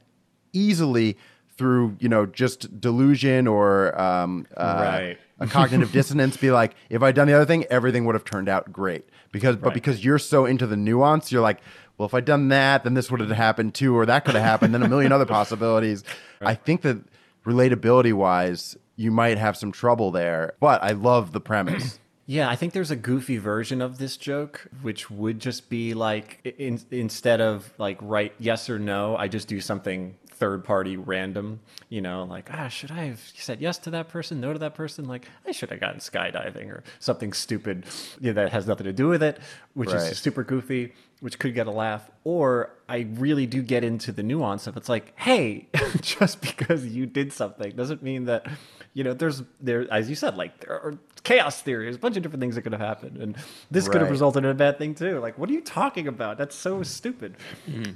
easily through, you know, just delusion or um, uh, Right. a cognitive dissonance be like if i'd done the other thing everything would have turned out great because but because you're so into the nuance you're like well if i'd done that then this would have happened too or that could have happened then a million other possibilities. I think that relatability wise you might have some trouble there but i love the premise. Yeah, I think there's a goofy version of this joke, which would just be like in, instead of like write yes or no, I just do something third party random. You know, like ah, should I have said yes to that person, no to that person? Like I should have gotten skydiving or something stupid you know, that has nothing to do with it, which Right. is super goofy, which could get a laugh. Or I really do get into the nuance of it's like, hey, just because you did something doesn't mean that you know there's there as you said like there are chaos theories a bunch of different things that could have happened and this could have resulted in a bad thing too. Like what are you talking about? That's so stupid.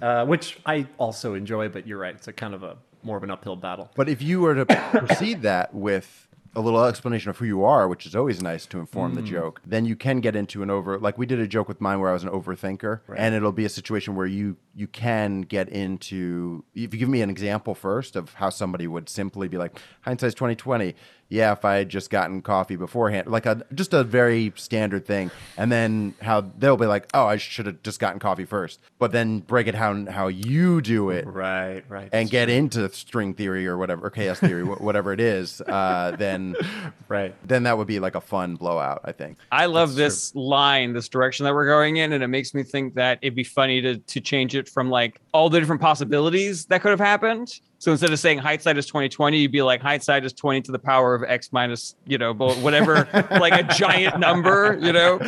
Uh, which i also enjoy but you're right. It's a kind of a more of an uphill battle. But if you were to proceed that with a little explanation of who you are, which is always nice to inform Mm. the joke, then you can get into an over like we did a joke with mine where I was an overthinker. And it'll be a situation where you you can get into if you give me an example first of how somebody would simply be like, hindsight's twenty twenty. Yeah, if I had just gotten coffee beforehand, like a just a very standard thing, and then how they'll be like, "Oh, I should have just gotten coffee first. but then break it how how you do it, right right and get into string theory or whatever, or chaos theory, whatever it is, uh, then right then that would be like a fun blowout. I think. I love this line, this direction that we're going in, and it makes me think that it'd be funny to to change it from like all the different possibilities that could have happened. So instead of saying hindsight is twenty twenty, you'd be like hindsight is twenty to the power of x minus, you know, whatever, like a giant number, you know.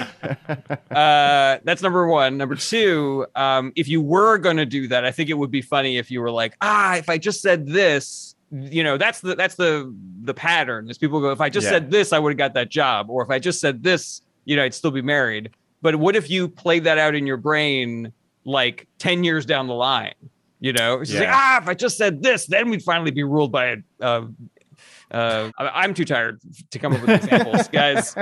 Uh, that's number one. Number two, um, if you were going to do that, I think it would be funny if you were like, ah, if I just said this, you know, that's the that's the the pattern. Is people go, if I just Yeah. said this, I would have got that job, or if I just said this, you know, I'd still be married. But what if you played that out in your brain like ten years down the line? You know, it's just like, ah, if I just said this, then we'd finally be ruled by a. Uh, uh, I- I'm too tired to come up with examples, guys.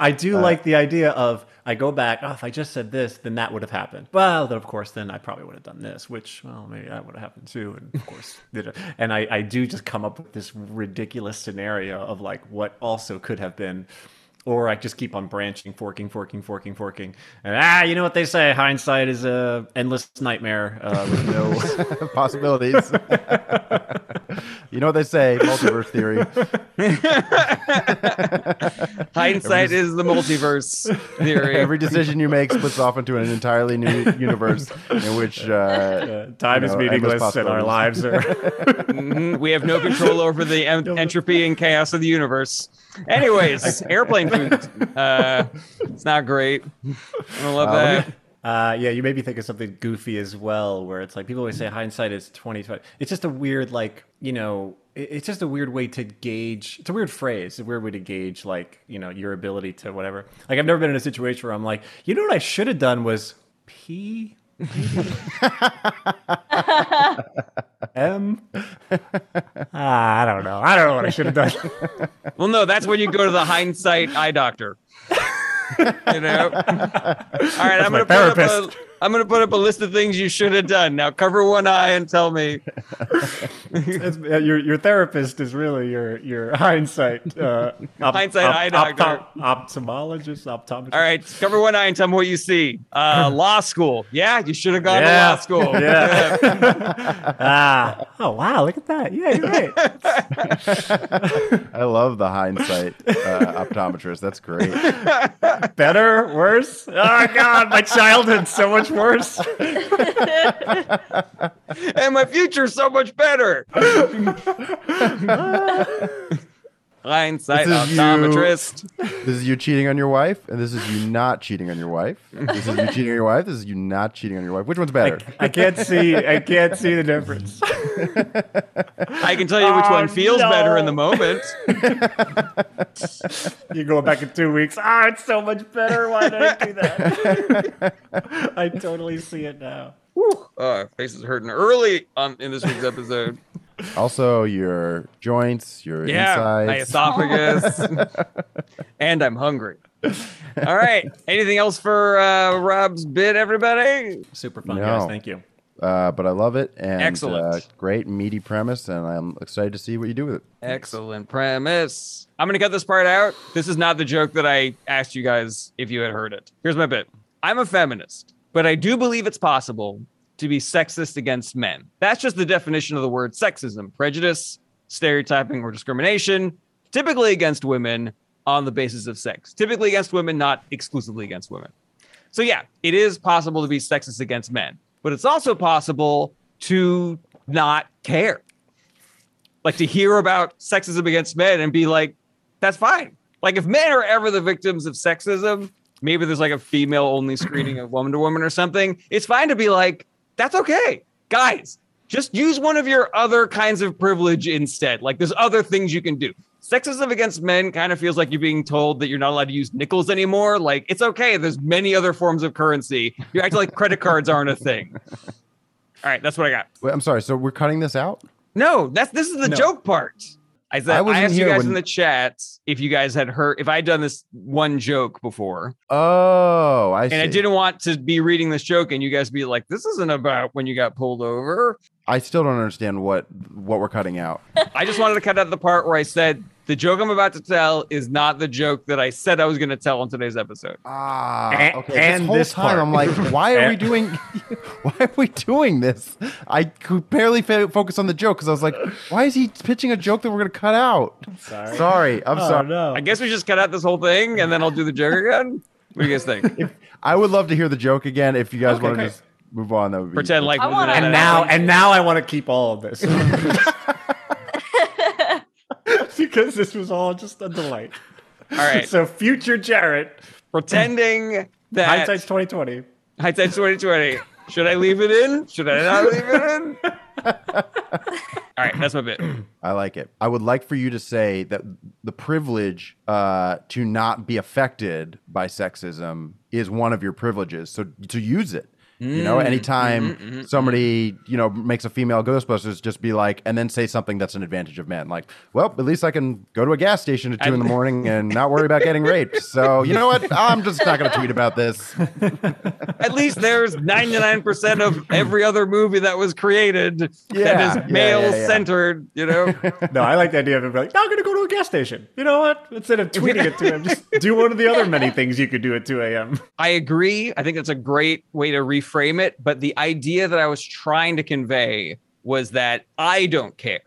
i do like the idea of i go back oh if i just said this then that would have happened well then of course then i probably would have done this which well maybe that would have happened too and of course did it. and I, I do just come up with this ridiculous scenario of like what also could have been or I just keep on branching, forking, forking, forking, forking, and ah, you know what they say: hindsight is a endless nightmare uh, with no. Possibilities. you know what they say, multiverse theory. Hindsight is the multiverse theory. Every decision you make splits off into an entirely new universe in which uh, Uh, time you is know, endless meaningless, and our lives are. Mhm. We have no control over the en- entropy and chaos of the universe. Anyways, airplane food. Uh, it's not great. I don't love let that. Uh, yeah, you made me think of something goofy as well, where it's like people always say hindsight is twenty twenty. It's just a weird, like you know, it- it's just a weird way to gauge. It's a weird phrase, a weird way to gauge, like you know, your ability to whatever. Like I've never been in a situation where I'm like, you know, what I should have done was pee. M. Ah, I don't know. I don't know what I should have done. Well, no, that's when you go to the hindsight eye doctor. you know. All right, I'm gonna put up a, therapist. I'm gonna put up a list of things you should have done. Now cover one eye and tell me. It's- your your therapist is really your your hindsight uh, op- Hindsight eye doctor. ophthalmologist, optometrist. All right, cover one eye and tell me what you see. Uh, law school. Yeah, you should have gone Yeah. to law school. Yeah. ah. Oh wow! Look at that. Yeah, you're right. I love the hindsight uh, optometrist. That's great. Better, worse. Oh god, my childhood's so much worse. and my future's so much better. Hindsight This is you- optometrist. This is you cheating on your wife, and this is you not cheating on your wife. This is you cheating on your wife. This is you not cheating on your wife. Which one's better? I can't see. I can't see the difference. I can tell you which Oh, one feels better in the moment. You go back in two weeks. Ah, it's so much better. Why did I do that? I totally see it now. Whew. Oh, face is hurting early on in this week's episode. Also, your joints, your Yeah, my esophagus, and I'm hungry. All right. Anything else for uh, Rob's bit, everybody? Super fun, No. guys. Thank you. Uh, but I love it, and Excellent. Uh, great meaty premise, and I'm excited to see what you do with it. Excellent premise. I'm going to cut this part out. This is not the joke that I asked you guys if you had heard it. Here's my bit I'm a feminist, but I do believe it's possible to be sexist against men. That's just the definition of the word sexism prejudice, stereotyping, or discrimination, typically against women on the basis of sex, typically against women, not exclusively against women. So, yeah, it is possible to be sexist against men, but it's also possible to not care like to hear about sexism against men and be like, that's fine. Like if men are ever the victims of sexism, maybe there's like a female only screening of woman to woman or something. It's fine to be like, that's okay. Guys, just use one of your other kinds of privilege instead. Like there's other things you can do. Sexism against men kind of feels like you're being told that you're not allowed to use nickels anymore. Like it's okay. There's many other forms of currency. You're acting like credit cards aren't a thing. All right, that's what I got. Wait, I'm sorry. So we're cutting this out? No, that's this is the No. joke part. I said I I, asked you guys when- in the chat if you guys had heard if I'd done this one joke before, Oh, I see. and I didn't want to be reading this joke and you guys be like, "This isn't about when you got pulled over." I still don't understand what what we're cutting out. I just wanted to cut out the part where I said the joke I'm about to tell is not the joke that I said I was going to tell on today's episode. Ah, And- okay. and this whole this time part. I'm like, why are we doing? Why are we doing this? I could barely fa- focus on the joke because I was like, why is he pitching a joke that we're gonna cut out? Sorry. Sorry, I'm Oh, sorry. no. I guess we just cut out this whole thing and then I'll do the joke again. What do you guys think? I would love to hear the joke again. If you guys Okay, want to okay. just move on, that would be Pretend like I wanna- and now, and now I want to keep all of this because this was all just a delight. all right, So, future Jarrett, pretending that hindsight's twenty twenty. Hindsight's 2020. Should I leave it in? Should I not leave it in? All right, that's my bit. I like it. I would like for you to say that the privilege uh, to not be affected by sexism is one of your privileges. So to use it. You know, Mm, anytime mhm, mhm, somebody, you know, makes a female Ghostbusters, just be like, and then say something that's an advantage of men. Like, well, at least I can go to a gas station at two in the morning and not worry about getting raped. So, you know what? I'm just not going to tweet about this. At least there's 99% of every other movie that was created Yeah, that yeah, is yeah, male yeah. centered, you know? No, I like the idea of it. Like, "No, I'm going to go to a gas station. You know what? Instead of tweeting it to him, just do one of the other many things you could do at 2 a.m. I agree. I think that's a great way to reframe it. But the idea that I was trying to convey was that I don't care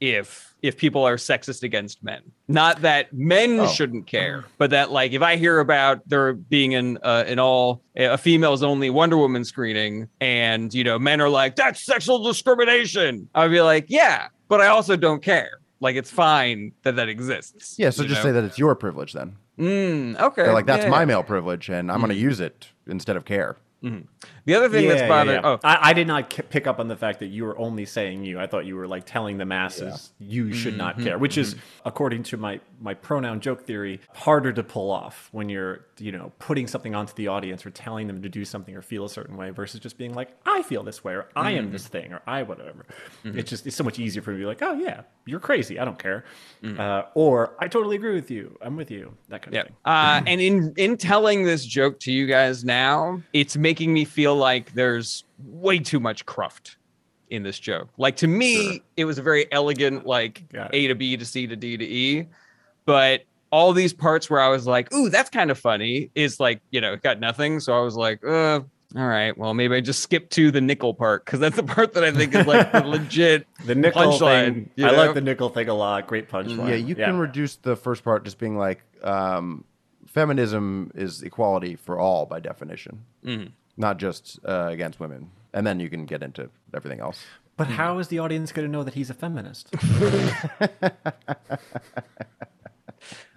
if if people are sexist against men. Not that men Oh. shouldn't care, but that like if I hear about there being an uh, an all a females only Wonder Woman screening, and you know men are like that's sexual discrimination, I'd be like, yeah, but I also don't care. Like it's fine that that exists. Yeah. So just know? say that it's your privilege then. Mm, okay. They're like, that's yeah, my male privilege and I'm going to use it instead of care. The other thing that's bothering. Oh, I, I did not k- pick up on the fact that you were only saying you. I thought you were like telling the masses you should not Mm-hmm, care, which is, according to my my pronoun joke theory, harder to pull off when you're you know putting something onto the audience or telling them to do something or feel a certain way versus just being like I feel this way or I am Mm-hmm. this thing or I whatever. It's just it's so much easier for me to be like oh yeah you're crazy I don't care, uh, or I totally agree with you I'm with you that kind of thing. Uh, and in in telling this joke to you guys now, it's making me feel like there's way too much cruft in this joke. Like to me, it was a very elegant, like A to B to C to D to E. But all these parts where I was like, ooh, that's kind of funny, is like, you know, it got nothing. So I was like, uh, all right, well, maybe I just skip to the nickel part because that's the part that I think is like the legit. The nickel Punchline, thing, you I know? like the nickel thing a lot. Great punchline. Yeah, you can reduce the first part just being like, um, feminism is equality for all by definition, Mhm. Not just uh, against women. And then you can get into everything else. But how is the audience going to know that he's a feminist?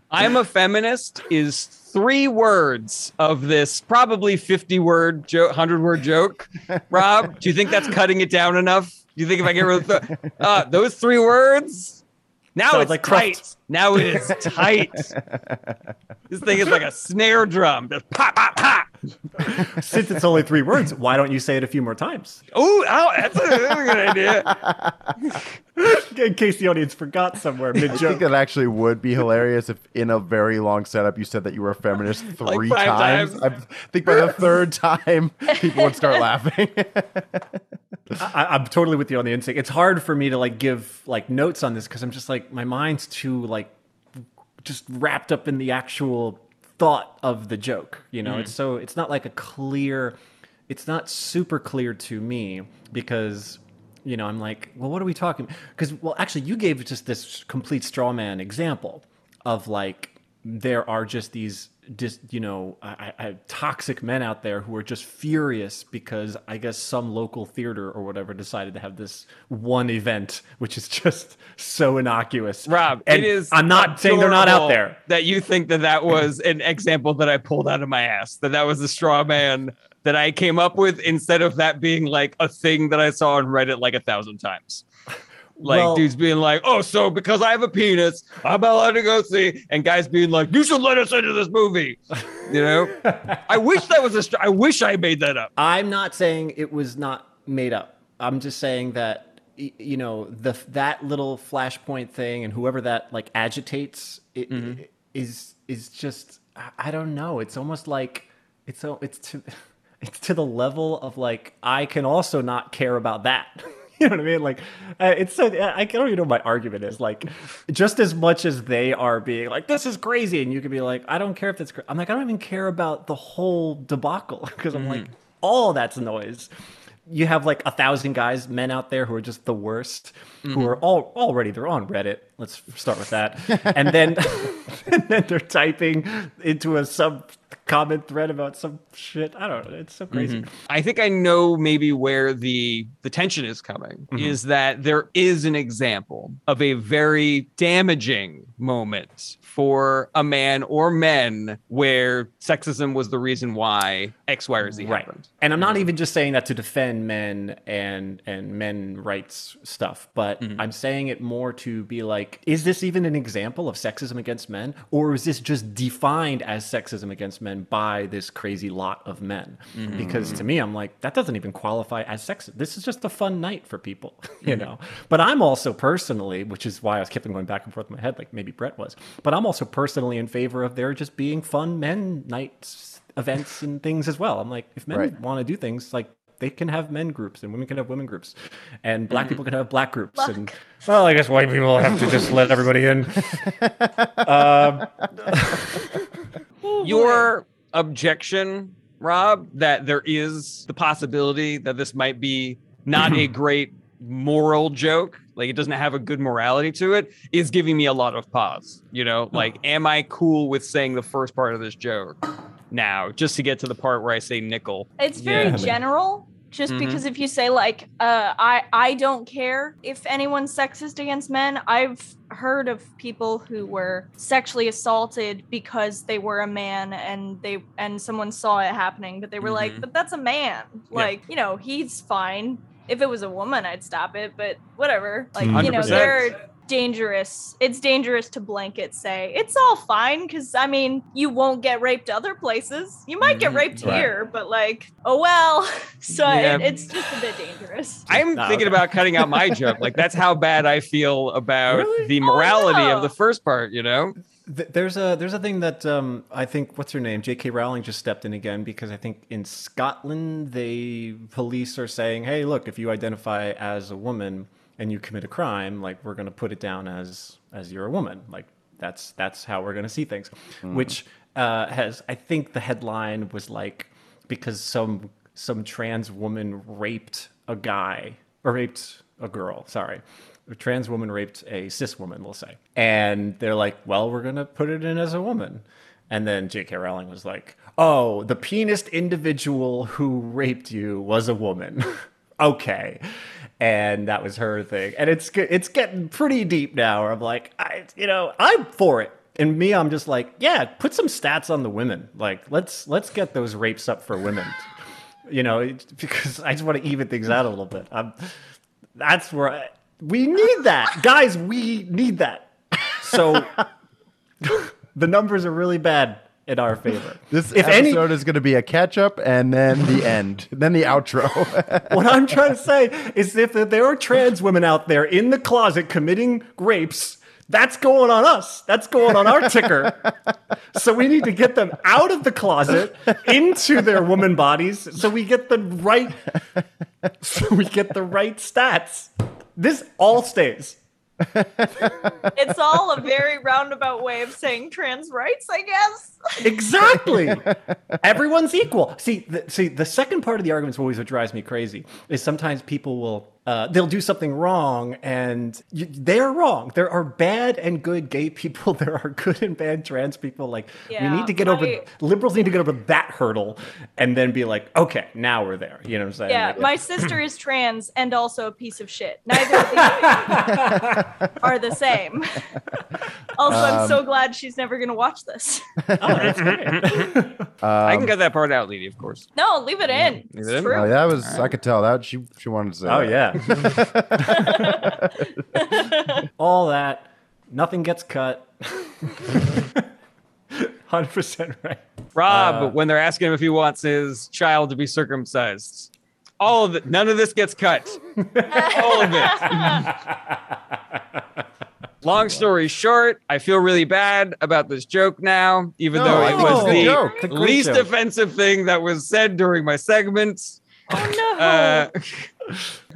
I'm a feminist is three words of this probably 50 word joke, 100 word joke. Rob, do you think that's cutting it down enough? Do you think if I get rid of the, uh, those three words, now Sounds it's like tight. Kraft. Now it is tight. this thing is like a snare drum. Just pop, pop, pop. Since it's only three words, why don't you say it a few more times? Oh, that's a, that's a good idea. In case the audience forgot somewhere mid I think joke. that actually would be hilarious if in a very long setup you said that you were a feminist three five times. times. I think by the third time people would start laughing. I, I'm totally with you on the instinct. It's hard for me to like give like notes on this because I'm just like my mind's too like just wrapped up in the actual thought of the joke. You know, it's mm-hmm. so it's not like a clear. It's not super clear to me because you know I'm like, well, what are we talking? Because well, actually, you gave just this complete straw man example of like there are just these just you know I, I, toxic men out there who are just furious because I guess some local theater or whatever decided to have this one event, which is just so innocuous. Rob, And it is. I'm not saying they're not out there. That you think that that was an example that I pulled out of my ass. That that was a straw man that I came up with instead of that being like a thing that I saw on Reddit like a thousand times. Like Well- dudes being like, "Oh, so because I have a penis, I'm allowed to go see," and guys being like, "You should let us into this movie." You know, I wish that was a. Str- I wish I made that up. I'm not saying it was not made up. I'm just saying that you know the that little flashpoint thing and whoever that like agitates it, mm-hmm. is is just I- I don't know. It's almost like it's so it's to it's to the level of like I can also not care about that. You know what I mean? Like, uh, it's so uh, I don't even know what my argument is. Like, just as much as they are being like, "This is crazy," and you can be like, "I don't care if it's. Cra-. I'm like, I don't even care about the whole debacle because I'm like, mm. all that's noise. You have like a thousand guys, men out there who are just the worst, who mm-hmm. are all already they're on Reddit. Let's start with that, and then and then they're typing into a sub comment thread about some shit. I don't know. It's so crazy. Mm-hmm. I think I know maybe where the the tension is coming mm-hmm. is that there is an example of a very damaging moment for a man or men where sexism was the reason why X, Y, or Z right. happened. and i'm not mm-hmm. even just saying that to defend men and and men rights stuff but mm-hmm. i'm saying it more to be like is this even an example of sexism against men? Or is this just defined as sexism against men by this crazy lot of men? Mm-hmm. Because to me i'm like that doesn't even qualify as sexist this is just a fun night for people you know? But i'm also personally which is why i was kept going back and forth in my head like maybe brett was but i'm also personally in favor of there just being fun men nights events and things as well. I'm like, if men Right. want to do things, like they can have men groups and women can have women groups, and black mm-hmm. people can have black groups. And well, I guess white people have to just let everybody in. Um, Your objection, Rob, that there is the possibility that this might be not a great moral joke, like it doesn't have a good morality to it, is giving me a lot of pause. You know, like, am I cool with saying the first part of this joke now, just to get to the part where I say nickel? It's very Yeah. general. Just Mhm. because if you say like, uh, I I don't care if anyone's sexist against men. I've heard of people who were sexually assaulted because they were a man and they and someone saw it happening, but they were like, Mhm. but that's a man. Like, you know, he's fine. If it was a woman, I'd stop it, but whatever. Like, you know, they're dangerous. It's dangerous to blanket say it's all fine because I mean you won't get raped other places. You might get Mhm. raped Right. here, but like oh well. So Yeah. it, it's just a bit dangerous. I'm No, thinking okay. about cutting out my joke. Like, that's how bad I feel about Really? the Oh, morality no. of the first part, you know? Th- There's a there's a thing that um, I think what's her name? J.K. Rowling just stepped in again because I think in Scotland they police are saying hey look if you identify as a woman and you commit a crime like we're going to put it down as as you're a woman. Like that's that's how we're going to see things. Which uh, has I think the headline was like because some some trans woman raped a guy or raped a girl sorry a trans woman raped a cis woman, we'll say. And they're like, well, we're going to put it in as a woman. And then J.K. Rowling was like, oh, the penis individual who raped you was a woman. okay. And that was her thing. And it's it's getting pretty deep now where I'm like, I, you know, I'm for it. And me, I'm just like, yeah, put some stats on the women. Like, let's let's get those rapes up for women. you know, because I just want to even things out a little bit. I'm, that's where I, we need that, guys. We need that. So the numbers are really bad in our favor. This if any, episode is going to be a catch up and then the end, then the outro. what I'm trying to say is if there are trans women out there in the closet committing rapes, that's going on us. That's going on our ticker. so we need to get them out of the closet into their woman bodies so we get the right so we get the right stats. This all stays. It's all a very roundabout way of saying trans rights, I guess. Exactly. Everyone's equal. See, the, see, the second part of the argument is always what drives me crazy. Is sometimes people will uh, they'll do something wrong, and you, they're wrong. There are bad and good gay people. There are good and bad trans people. Like we need to get over my- liberals need to get over that hurdle, and then be like, okay, now we're there. You know what I'm saying? Yeah, Like, my sister is trans and also a piece of shit. Neither of these are the same. also, I'm Um, so glad she's never going to watch this. oh, that's great. I Um, can cut that part out, Leedy, of course. No, leave it in. Leave It's it in? true. Oh, that was I could tell that she she wanted to say. oh that. yeah. All that, nothing gets cut. Hundred percent right. Rob, Uh, when they're asking him if he wants his child to be circumcised, all of it, none of this gets cut. all of it. Long story short, I feel really bad about this joke now, even No, though it think was it's the joke. It's a great least joke. offensive thing that was said during my segment. oh no. Uh,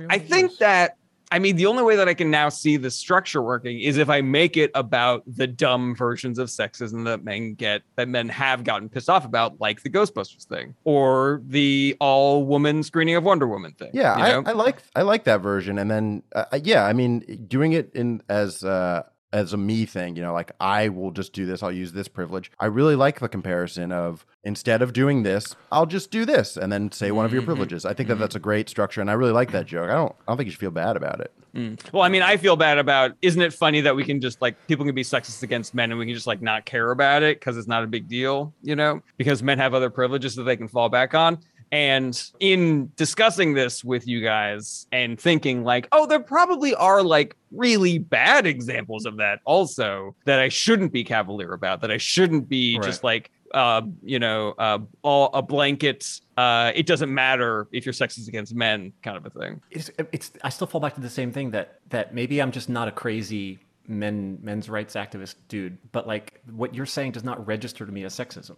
I think that I mean the only way that I can now see the structure working is if I make it about the dumb versions of sexism that men get that men have gotten pissed off about, like the Ghostbusters thing or the all woman screening of Wonder Woman thing. Yeah, you know? I, I like I like that version, and then uh, yeah, I mean, doing it in as uh, as a me thing, you know, like I will just do this. I'll use this privilege. I really like the comparison of instead of doing this, I'll just do this, and then say one of your Mhm. privileges. I think that that's a great structure, and I really like that joke. I don't I don't think you should feel bad about it. Mm. Well, I mean, I feel bad about. Isn't it funny that we can just like people can be sexist against men and we can just like not care about it because it's not a big deal, you know? Because men have other privileges that they can fall back on. And in discussing this with you guys and thinking like, oh, there probably are like really bad examples of that also that I shouldn't be cavalier about, that I shouldn't be Right. just like uh, you know, uh, all a blanket. Uh, it doesn't matter if you're sexist against men, kind of a thing. it's, it's I still fall back to the same thing that that maybe I'm just not a crazy men men's rights activist dude, but like what you're saying does not register to me as sexism.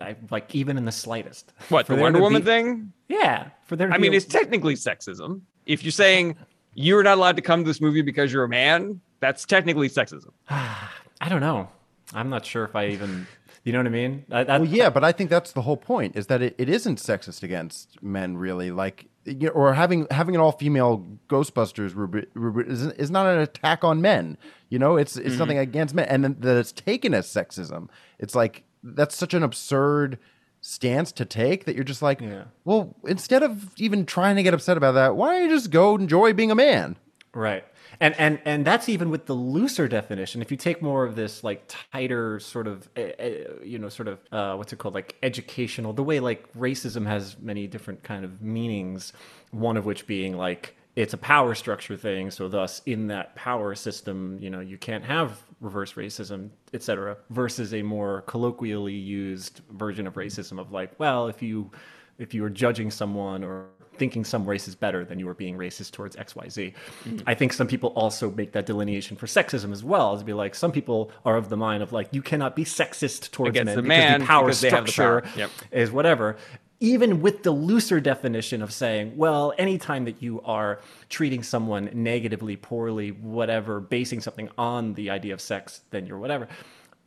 I like even in the slightest. What For the Wonder Woman be- thing? Yeah, for there. To I be mean, a- it's technically sexism. If you're saying you're not allowed to come to this movie because you're a man, that's technically sexism. I don't know. I'm not sure if I even. You know what I mean? I, that, Well, yeah, but I think that's the whole point is that it, it isn't sexist against men, really. Like, you know, or having having an all female Ghostbusters rubric, rubric is, is not an attack on men. You know, it's it's mm-hmm. nothing against men, and then that it's taken as sexism. It's like that's such an absurd stance to take that you're just like, Yeah. well, instead of even trying to get upset about that, why don't you just go enjoy being a man? Right. And and and that's even with the looser definition. If you take more of this like tighter sort of uh, uh, you know sort of uh, what's it called like educational the way like racism has many different kind of meanings, one of which being like it's a power structure thing, so thus in that power system, you know, you can't have reverse racism, etc. versus a more colloquially used version of racism of like, well, if you if you are judging someone or thinking some race is better, then you were being racist towards XYZ. I think some people also make that delineation for sexism as well, as be like, some people are of the mind of like, you cannot be sexist towards Against men the because man the power because have the structure power. Yep. is whatever. Even with the looser definition of saying, well, anytime that you are treating someone negatively, poorly, whatever, basing something on the idea of sex, then you're whatever.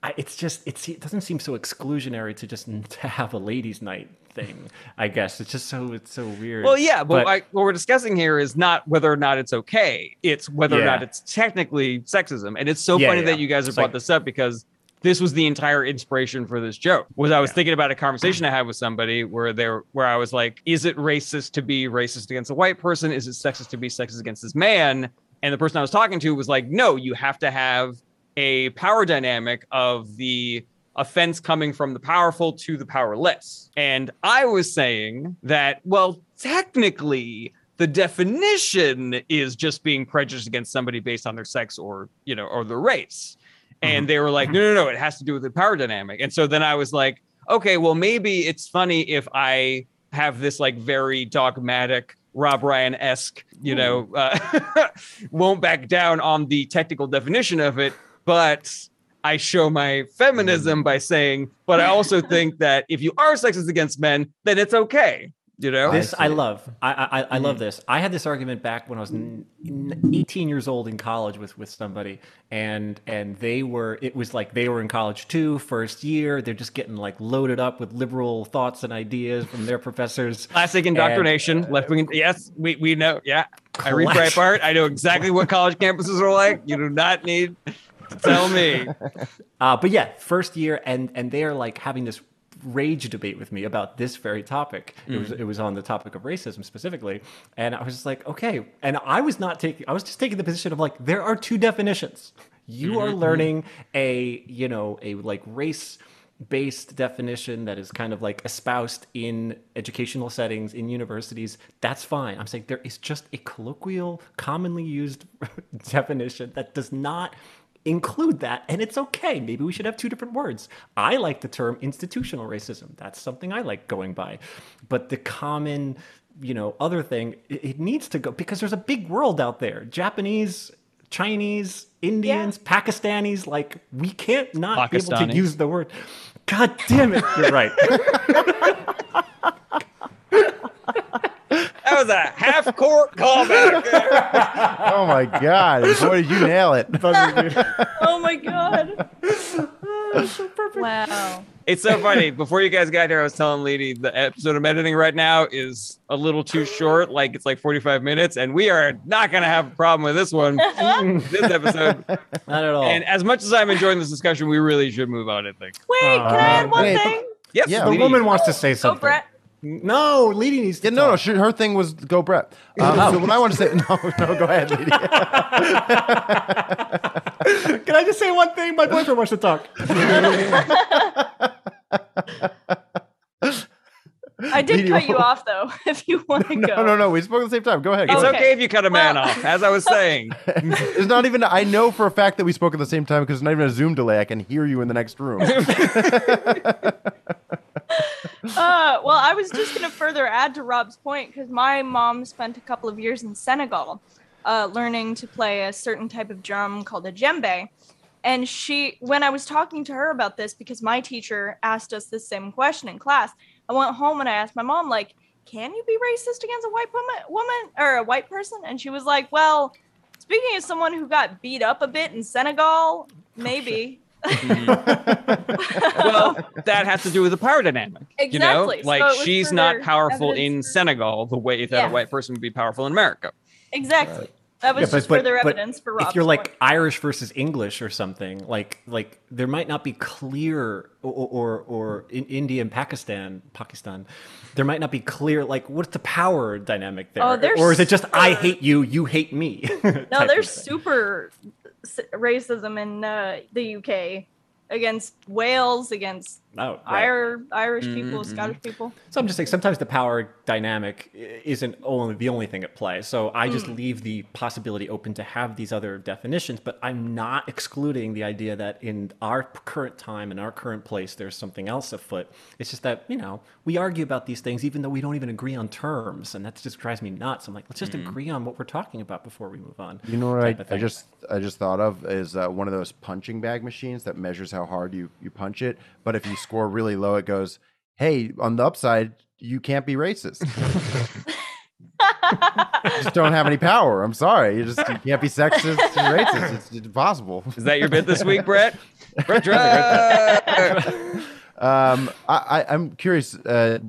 I, it's just it's, it doesn't seem so exclusionary to just to have a ladies' night thing. I guess it's just so it's so weird. Well, yeah, but, But- I, what we're discussing here is not whether or not it's okay. It's whether or not it's technically sexism. And it's so Yeah, funny yeah. that you guys have It's brought like- this up because this was the entire inspiration for this joke. Was I was Yeah. thinking about a conversation I had with somebody where there where I was like, is it racist to be racist against a white person? Is it sexist to be sexist against this man? And the person I was talking to was like, no, you have to have a power dynamic of the offense coming from the powerful to the powerless. And I was saying that, well, technically, the definition is just being prejudiced against somebody based on their sex or, you know, or their race. And they were like, mm-hmm. no, no, no, it has to do with the power dynamic. And so then I was like, okay, well, maybe it's funny if I have this like very dogmatic Rob Ryan esque, you know, mm. uh, won't back down on the technical definition of it, but I show my feminism mm. by saying, but I also think that if you are sexist against men, then it's okay. You know, This I I, love. I I, I love this. I had this argument back when I was n- n- 18 years old in college with with somebody, and and they were. It was like they were in college too, first year. They're just getting like loaded up with liberal thoughts and ideas from their professors. classic indoctrination, left wing. Yes, we, we know. Yeah, I read Classic. Breitbart. I know exactly what college campuses are like. You do not need to tell me. Uh, but yeah, first year, and and they are like having this rage debate with me about this very topic. It was mm. it was on the topic of racism specifically, and I was just like, okay. And I was not taking. I was just taking the position of like, there are two definitions. You mm-hmm, are mm-hmm. learning a you know a like race based definition that is kind of like espoused in educational settings in universities that's fine i'm saying there is just a colloquial commonly used definition that does not include that and it's okay. Maybe we should have two different words. I like the term institutional racism. That's something i like going by. But the common you know other thing it, it needs to go because there's a big world out there. Japanese chinese indians pakistanis like we can't not be able to use the word. God damn it. You're right was a half court callback. there. Oh my god! Boy, did you nail it? Oh my god. wow. It's so funny. Before you guys got here, I was telling Leedy the episode I'm editing right now is a little too short. Like it's like 45 minutes, and we are not going to have a problem with this one, this episode. not at all And as much as I'm enjoying this discussion, we really should move on. I think. Wait, can I uh, add one wait. thing? Yes, Yeah, the Leedy. woman wants to say Go, something Brett. No lady needs to Yeah, no, no. She, her thing was go Brett. Um, So what I want to say, no, no, go ahead, lady. Can I just say one thing? My boyfriend wants to talk. I did Leedy, cut you off though. If you want to go. No, no, no. We spoke at the same time. Go ahead. It's ahead. Okay. okay if you cut a man Well- off, as I was saying. It's not even. I know for a fact that we spoke at the same time because it's not even a Zoom delay. I can hear you in the next room. Uh, well, I was just going to further add to Rob's point because my mom spent a couple of years in Senegal uh, learning to play a certain type of drum called a djembe. And she, when I was talking to her about this, because my teacher asked us the same question in class, I went home and I asked my mom, like, can you be racist against a white woman, woman or a white person? And she was like, well, speaking as someone who got beat up a bit in Senegal, maybe. Mm-hmm. well, that has to do with the power dynamic. You know, Exactly. So like she's not powerful in evidence for- Senegal the way that Yeah. a white person would be powerful in America. Exactly. That was Yeah, but- just but- further but evidence for Rob's if you're like point. Irish versus English or something, like like there might not be clear or or, or in India and Pakistan, Pakistan, there might not be clear like what's the power dynamic oh, there, Oh, or is it just I hate you, you hate me? No, they're super s- racism in uh, the UK against Wales, against Oh, right. Ir- Irish people, Mhm. Scottish people. So I'm just saying sometimes the power dynamic isn't only the only thing at play. So I just Hmm. leave the possibility open to have these other definitions, but I'm not excluding the idea that in our current time in our current place there's something else afoot. It's just that, you know, we argue about these things even though we don't even agree on terms, and that just drives me nuts. I'm like, let's just agree on what we're talking about before we move on. You know what I, I just I just thought of is uh, one of those punching bag machines that measures how hard you you punch it. But if you score really low, it goes, "Hey, on the upside, you can't be racist. you just don't have any power. I'm sorry. You just you can't be sexist and racist. It's, it's impossible." Is that your bit this week, Brett? Brett Drake. Um, I, I, I'm curious. Uh,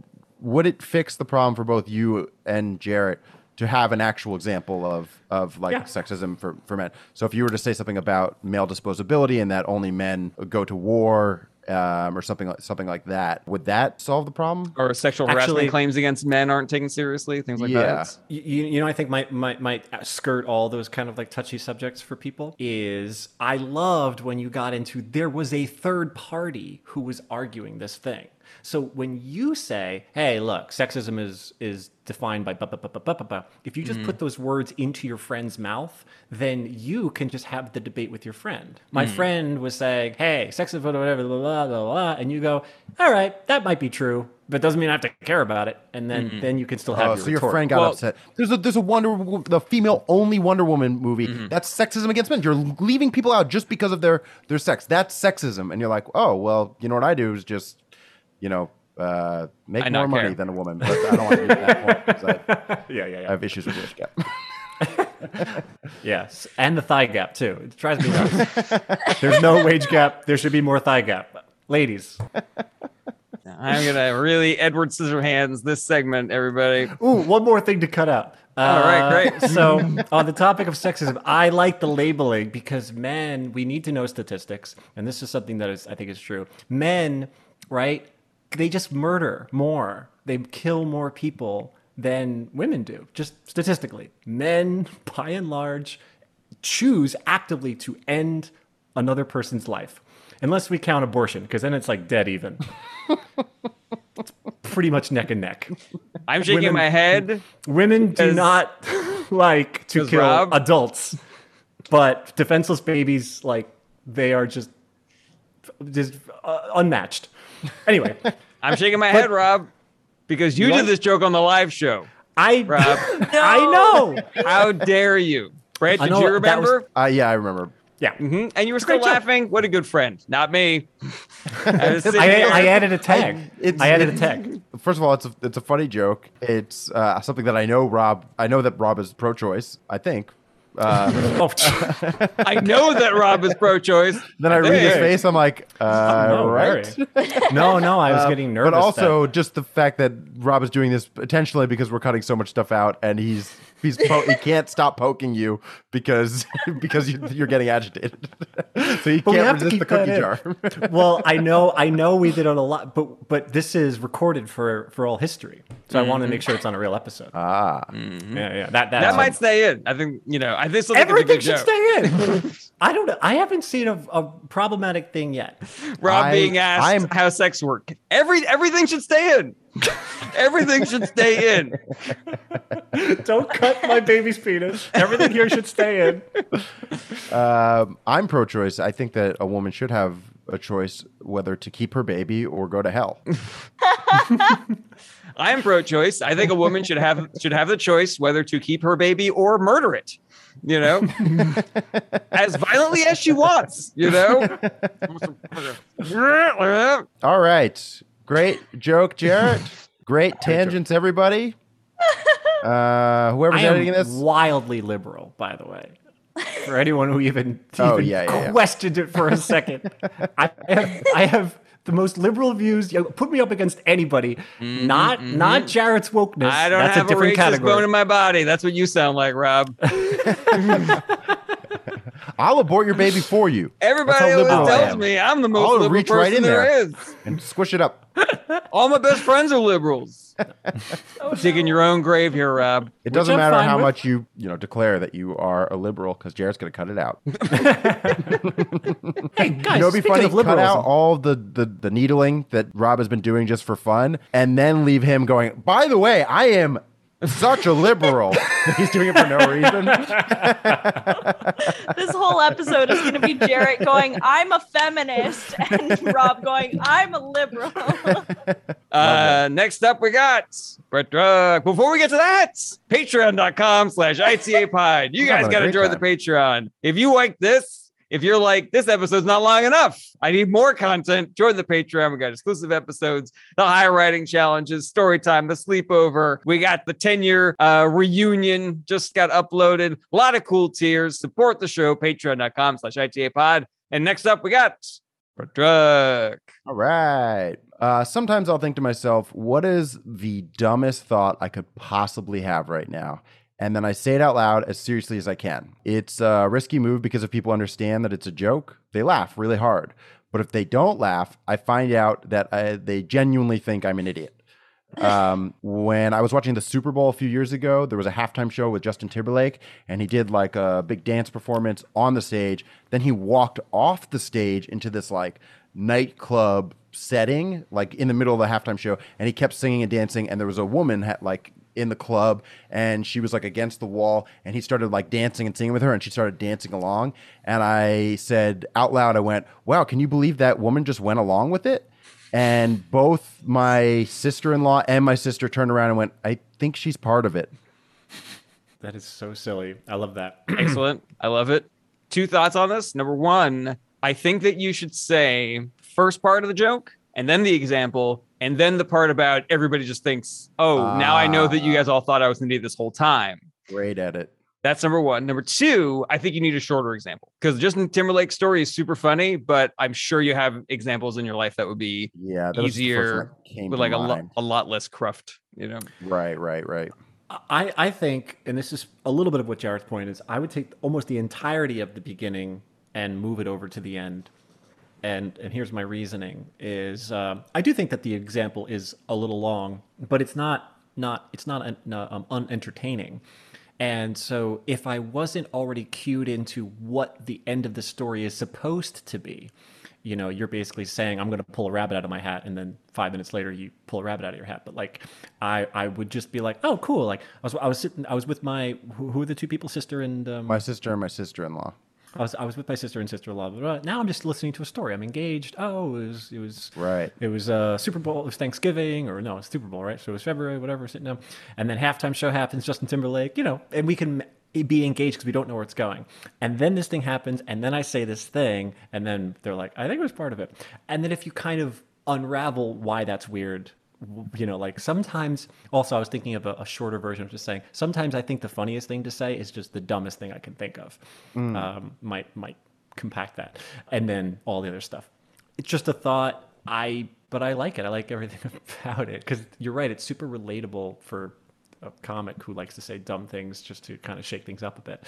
would it fix the problem for both you and Jarrett to have an actual example of of like Yeah. sexism for, for men? So if you were to say something about male disposability and that only men go to war um, or something like something like that. Would that solve the problem? Or sexual Actually- harassment claims against men aren't taken seriously, things like Yeah. that. you, you know, I think might, might might skirt all those kind of like touchy subjects for people. Is I loved when you got into there was a third party who was arguing this thing. So when you say, "Hey, look, sexism is is defined by," blah, blah, blah, blah, blah, blah, blah," if you just hmm. put those words into your friend's mouth, then you can just have the debate with your friend. My hmm. friend was saying, "Hey, sexism, whatever, blah, blah, blah, blah," and you go, "All right, that might be true." But doesn't mean I have to care about it, and then hmm. then you can still have Oh, your so your retort. friend got Well- upset. There's a there's a Wonder Wo- the female only Wonder Woman movie. That's sexism against men. You're leaving people out just because of their their sex. That's sexism. And you're like, oh well, you know what I do is just, you know, uh, make I more money care. than a woman. But I don't want to get that point 'cause I, Yeah, yeah, I have issues with this gap. Yes, and the thigh gap too. It drives me nuts. There's no wage gap. There should be more thigh gap. Ladies, I'm gonna really Edward Scissorhands this segment, everybody. ooh, one more thing to cut out. All right, Uh, great. so, on the topic of sexism, I like the labeling because men, we need to know statistics, and this is something that is, I think, is true. Men, right? They just murder more. They kill more people than women do, just statistically. Men, by and large, choose actively to end another person's life, unless we count abortion, because then it's like dead even. it's pretty much neck and neck. I'm shaking Women- my head. Women do not like to kill Rob- adults, but defenseless babies, like they are just just uh, unmatched. Anyway, I'm shaking my head, Rob, because you You did this joke on the live show. I Rob. I know. How dare you? Brett, did you that was- remember? Uh, yeah, I remember. Yeah, mm-hmm. And you were still Great joke. laughing. What a good friend. Not me. I, I, I added a tag. it's- I added a tag. First of all, it's a, it's a funny joke. It's uh, something that I know Rob. I know that Rob is pro-choice. I think. Uh, Oh, I know that Rob is pro-choice. then I read his face. I'm like, uh, no, right. no, no, I was Uh, getting nervous. But also that- just the fact that Rob is doing this intentionally because we're cutting so much stuff out, and he's he's po- he can't stop poking you because because you, you're getting agitated, so he can't resist the cookie jar. well, I know, I know, we did it a lot, but but this is recorded for for all history, so I want to make sure it's on a real episode. ah, yeah, yeah, that that, That might stay in. I think, you know, I think still think a Everything should joke. stay in. I don't know. I haven't seen a, a problematic thing yet. Rob I- being asked I'm- how sex work. Every everything should stay in. everything should stay in. Don't cut my baby's penis. Everything here should stay in. Um, I'm pro-choice. I think that a woman should have a choice whether to keep her baby or go to hell. I am pro-choice. I think a woman should have should have the choice whether to keep her baby or murder it. You know, as violently as she wants. You know. All right, great joke, Jarrett. Great tangents, everybody. Uh, whoever's I editing am this, wildly liberal, by the way. For anyone who even, Oh, even yeah, yeah, yeah. questioned it for a second, I have, I have the most liberal views. You know, put me up against anybody. not not Jarrett's wokeness. Mm-hmm, I don't That's have a a, racist category. bone in my body. That's what you sound like, Rob. I'll abort your baby for you. Everybody always tells me I'm the most I'll liberal reach person right in there there. is. and squish it up. All my best friends are liberals. Oh, Digging no. your own grave here, Rob. It doesn't I'm matter how with. much you you know declare that you are a liberal because Jarrett's going to cut it out. Hey guys, You know, it'd be speaking funny. of Cut out all the, the the needling that Rob has been doing just for fun, and then leave him going. By the way, I am such a liberal. He's doing it for no reason. This whole episode is going to be Jarrett going, I'm a feminist, and Rob going, I'm a liberal. Uh, next up, we got Brett Drug. Before we get to that, patreon.com slash ITA pod. You guys got to great join the. Patreon. If you like this, if you're like, this episode's not long enough, I need more content, join the Patreon. We got exclusive episodes, the high writing challenges, story time, the sleepover. We got the 10 year uh, reunion just got uploaded. A lot of cool tiers. Support the show, patreon.com slash ITA pod. And next up, we got Drug. All right. Uh, sometimes I'll think to myself, what is the dumbest thought I could possibly have right now? And then I say it out loud as seriously as I can. It's a risky move because if people understand that it's a joke, they laugh really hard. But if they don't laugh, I find out that I, they genuinely think I'm an idiot. Um, when I was watching the Super Bowl a few years ago, there was a halftime show with Justin Timberlake, and he did like a big dance performance on the stage. Then he walked off the stage into this like nightclub setting, like in the middle of the halftime show, and he kept singing and dancing. And there was a woman had like in the club and she was like against the wall and he started like dancing and singing with her and she started dancing along and i said out loud i went wow can you believe that woman just went along with it and both my sister-in-law and my sister turned around and went i think she's part of it That is so silly. I love that. Excellent. I love it. Two thoughts on this. Number one, I think that you should say first part of the joke and then the example and then the part about everybody just thinks, oh, now I know that you guys ah. all thought I was an idiot this whole time. great at it That's number one. Number two, I think you need a shorter example because Justin Timberlake's story is super funny, but I'm sure you have examples in your life that would be yeah that was easier came with like a lot, a lot less cruft, you know? right right right I, I think, and this is a little bit of what Jarrett's point is, I would take almost the entirety of the beginning and move it over to the end. And and here's my reasoning: is uh, I do think that the example is a little long, but it's not not it's not un, um, unentertaining. And so, if I wasn't already cued into what the end of the story is supposed to be, you know, you're basically saying, I'm going to pull a rabbit out of my hat. And then five minutes later, you pull a rabbit out of your hat. But like, I, I would just be like, oh, cool. Like I was, I was sitting, I was with my, who, who are the two people, sister and, um, my sister and my sister-in-law I was, I was with my sister and sister-in-law. Blah, blah, blah. Now I'm just listening to a story. I'm engaged. Oh, it was, it was, Right. It was uh, Super Bowl. It was Thanksgiving, or no, it's Super Bowl, right? So it was February, whatever. Sitting down, and then halftime show happens. Justin Timberlake, you know, and we can be engaged because we don't know where it's going. And then this thing happens, and then I say this thing, and then they're like, I think it was part of it. And then if you kind of unravel why that's weird. You know, like sometimes. Also, I was thinking of a, a shorter version of just saying. Sometimes I think the funniest thing to say is just the dumbest thing I can think of. Um, might might compact that, and then all the other stuff. It's just a thought. I but I like it. I like everything about it because you're right. It's super relatable for a comic who likes to say dumb things just to kind of shake things up a bit.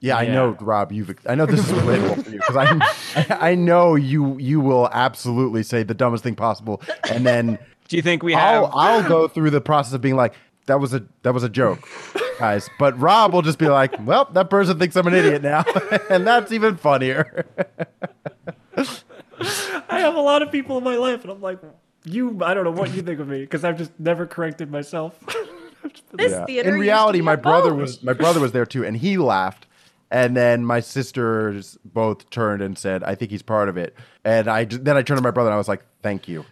Yeah, I know, Rob. You've. I know this is relatable for you because I, I know you. You will absolutely say the dumbest thing possible, and then Do you think we have? I'll I'll go through the process of being like, that was a that was a joke, guys. But Rob will just be like, well, that person thinks I'm an idiot now, and that's even funnier. I have a lot of people in my life, and I'm like, you. I don't know what you think of me because I've just never corrected myself. This Yeah. theater. In reality, my brother boat. was my brother was there too, and he laughed. And then my sisters both turned and said, "I think he's part of it." And I then I turned to my brother and I was like, "Thank you."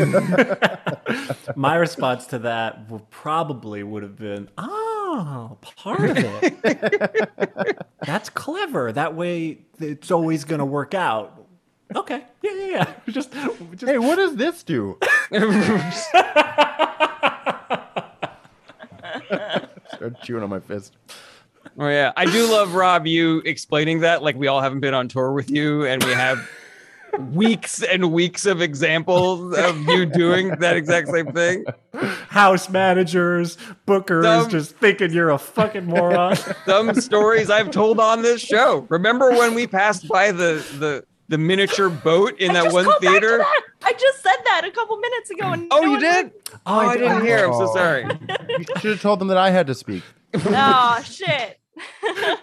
my response to that would probably would have been, "Oh, part of it. That's clever. That way, it's always going to work out." Okay, yeah, yeah, yeah. Just, just hey, what does this do? Started chewing on my fist. Oh yeah, I do love Rob. You explaining that like we all haven't been on tour with you, and we have weeks and weeks of examples of you doing that exact same thing. house managers, bookers, Dumb. just thinking you're a fucking moron. Some stories I've told on this show. Remember when we passed by the the the miniature boat in I that one called back to theater? that. I just said that a couple minutes ago. And Oh, no you one did? Oh, I didn't hear. I'm so sorry. You should have told them that I had to speak. Oh shit.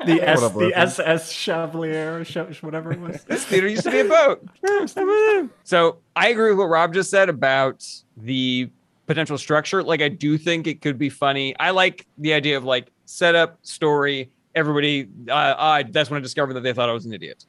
The S, up, the Luther? SS Chevalier, Ch- whatever it was. This theater used to be a boat. so I agree with what Rob just said about the potential structure. Like I do think it could be funny. I like the idea of like setup, story, everybody. Uh, I that's when I discovered that they thought I was an idiot.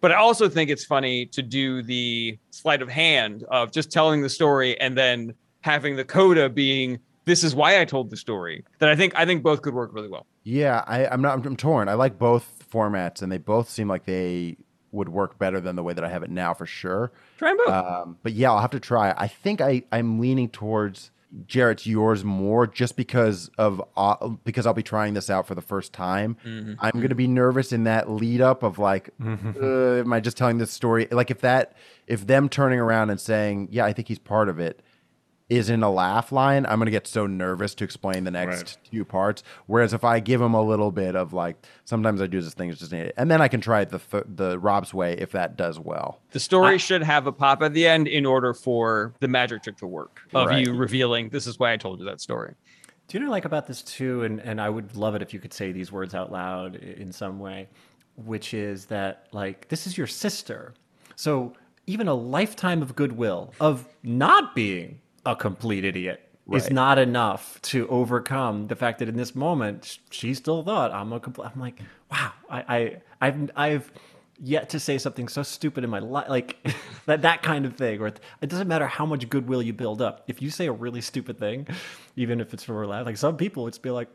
But I also think it's funny to do the sleight of hand of just telling the story and then having the coda being this is why I told the story. That I think I think both could work really well. Yeah, I, I'm not. I'm torn. I like both formats, and they both seem like they would work better than the way that I have it now, for sure. Try both. Um, but yeah, I'll have to try. I think I I'm leaning towards Jarrett's yours more, just because of uh, because I'll be trying this out for the first time. Mhm. I'm gonna be nervous in that lead up of like, uh, am I just telling this story? Like if that if them turning around and saying, yeah, I think he's part of it. Isn't a laugh line, I'm gonna get so nervous to explain the next Right. two parts. Whereas if I give them a little bit of like, sometimes I do this thing, it's just and then I can try it the th- the Rob's way if that does well. The story should have a pop at the end in order for the magic trick to work of Right. you revealing this is why I told you that story. Do you know what I like about this too? And and I would love it if you could say these words out loud in some way, which is that like this is your sister. So even a lifetime of goodwill of not being a complete idiot is Right. not enough to overcome the fact that in this moment she still thought I'm a complete. I'm like, wow, I, I I've I've yet to say something so stupid in my life, like that that kind of thing. Or it, it doesn't matter how much goodwill you build up. If you say a really stupid thing, even if it's for a laugh, like some people, it's be like,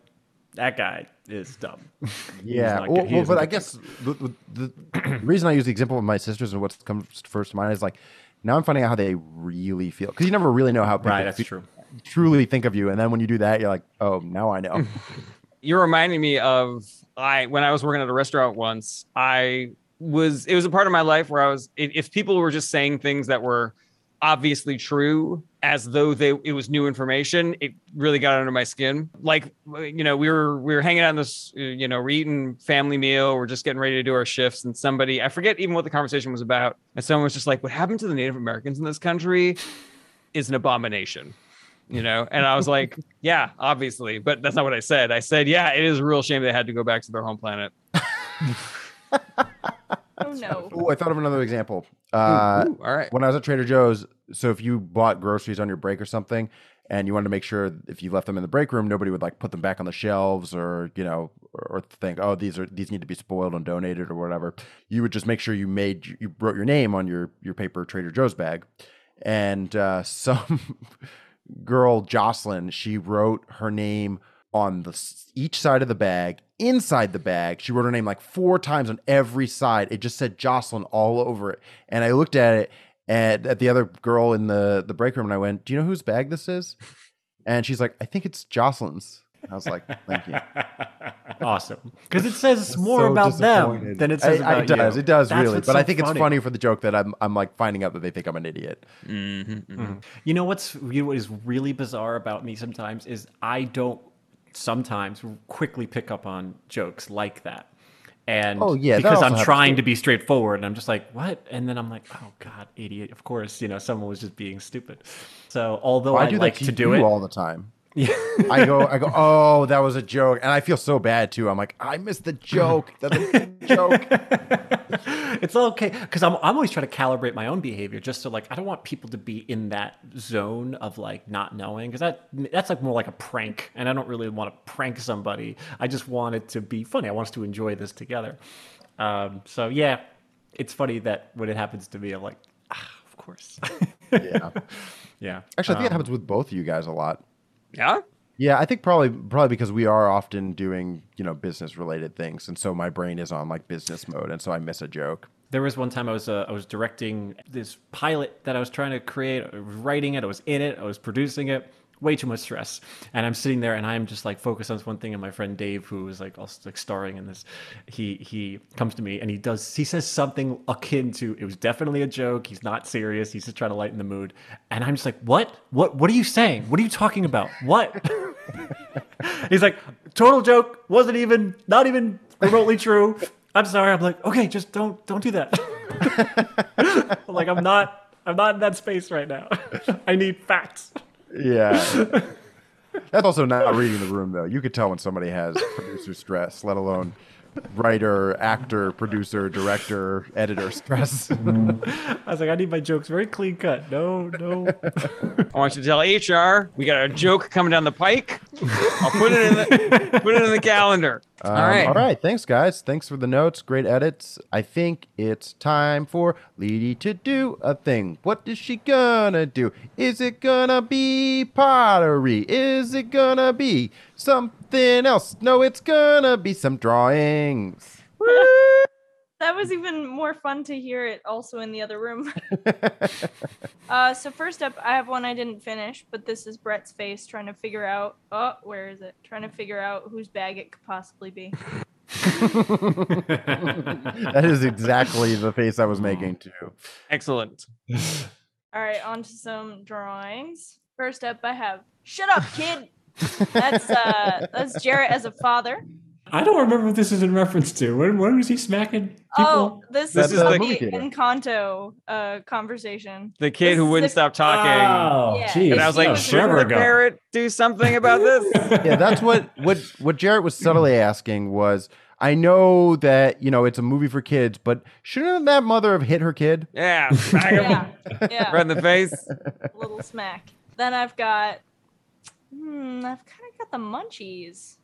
that guy is dumb. Yeah, well, well, but I guess the, the, the reason I use the example of my sisters and what comes first to mind is like now I'm finding out how they really feel because you never really know how people right, that's true. truly think of you, and then when you do that, you're like, oh, now I know. You're reminding me of I when I was working at a restaurant once. I was it was a part of my life where I was if, if people were just saying things that were obviously true as though they it was new information it really got under my skin. Like you know we were we were hanging out in this you know we're eating family meal we're just getting ready to do our shifts and somebody i forget even what the conversation was about and someone was just like what happened to the native americans in this country is an abomination you know? And i was like yeah obviously but that's not what i said. I said yeah it is a real shame they had to go back to their home planet no. oh, I thought of another example. Uh, Ooh, all right when I was at Trader Joe's, so if you bought groceries on your break or something, and you wanted to make sure if you left them in the break room, nobody would like put them back on the shelves or you know or, or think, oh, these are these need to be spoiled and donated or whatever. You would just make sure you made you wrote your name on your your paper Trader Joe's bag, and uh, some girl Jocelyn, she wrote her name on the each side of the bag. Inside the bag, she wrote her name like four times on every side. It just said Jocelyn all over it. And I looked at it and at the other girl in the the break room, and I went, "Do you know whose bag this is?" And she's like, "I think it's Jocelyn's." I was like, "Thank you." awesome. Because it says more So about them than it says I- I- about it does. you. It does That's really. But so I think it's funny. funny for the joke that I'm I'm like finding out that they think I'm an idiot. Mhm, You know what's you know what is really bizarre about me sometimes is I don't sometimes quickly pick up on jokes like that. And Oh, yeah, because I'm trying too. to be straightforward and I'm just like, what? And then I'm like, oh god, idiot. Of course, you know, someone was just being stupid. So although I I, do like to, to do you it, all the time. I go, I go, oh, that was a joke, and I feel so bad too. I'm like, I missed the joke. That's a joke. it's okay because I'm, I'm always trying to calibrate my own behavior just so like i don't want people to be in that zone of like not knowing because that that's like more like a prank and i don't really want to prank somebody i just want it to be funny i want us to enjoy this together um, so yeah it's funny that when it happens to me i'm like ah, of course Yeah. yeah Actually, I think it Um, happens with both of you guys a lot. Yeah Yeah, I think probably probably because we are often doing you know business related things, and so my brain is on like business mode, and so I miss a joke. There was one time I was uh, I was directing this pilot that I was trying to create. I was writing it. I was in it. I was producing it. Way too much stress, and I'm sitting there and I'm just like focused on this one thing. And my friend Dave, who was like also like starring in this, he he comes to me and he does he says something akin to it was definitely a joke. He's not serious. He's just trying to lighten the mood. And I'm just like, what what what are you saying? What are you talking about? What? He's like, total joke. Wasn't even, not even remotely true. I'm sorry. I'm like, okay, just don't, don't do that. Like, I'm not, I'm not in that space right now. I need facts. Yeah. That's also not reading the room, though. You could tell when somebody has producer stress, let alone writer, actor, producer, director, editor stress. I was like, I need my jokes very clean cut. No, no. I want you to tell HR we got a joke coming down the pike. I'll put it in the put it in the calendar. Um, all right. All right. Thanks, guys. Thanks for the notes. Great edits. I think it's time for Leedy to do a thing. What is she gonna do? Is it gonna be pottery? Is it gonna be something else? No, it's gonna be some drawings. That was even more fun to hear it also in the other room. uh, so first up, I have one I didn't finish, but this is Brett's face trying to figure out. Oh, where is it? Trying to figure out whose bag it could possibly be. that is exactly the face I was making too. Excellent. All right, on to some drawings. First up, I have "Shut Up, Kid." that's uh, that's Jarrett as a father. I don't remember what this is in reference to. When, when was he smacking people? Oh, this, This is, is the the movie. Encanto uh, conversation. The kid This who is wouldn't the- stop talking. Oh, Yeah. geez. and I was like, Oh, should forever the parrot do something about this? yeah, that's what what what Jarrett was subtly asking was. I know that you know it's a movie for kids, but shouldn't that mother have hit her kid? yeah. Yeah, yeah, Right in the face. A little smack. Then I've got, hmm, I've kind of got the munchies.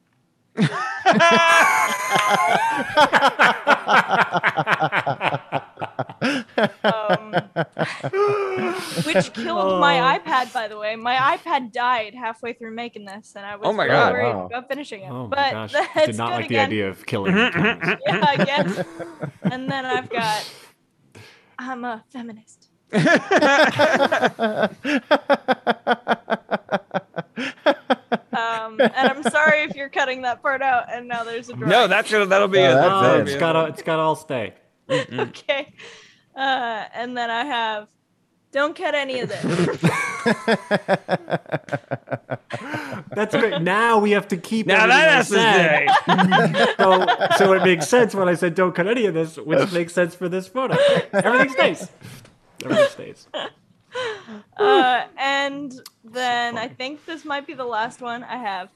Um, which killed my iPad, by the way. My iPad died halfway through making this, and I was Oh my really God. worried Wow. about finishing it. Oh my but gosh. that's Did not good like again. the idea of killing. Yeah, I guess. and then I've got, I'm a feminist. And I'm sorry if you're cutting that part out, and now there's a no, that's gonna that'll be No, it. that's Oh, That'll it. be it's it. got it's got all stay. okay. Uh, and then I have, don't cut any of this. That's great. Now we have to keep. Now everything that I has to stay. so, so it makes sense when I said don't cut any of this, which makes sense for this photo. Everything stays. Everything stays. Uh, and then I think this might be the last one I have.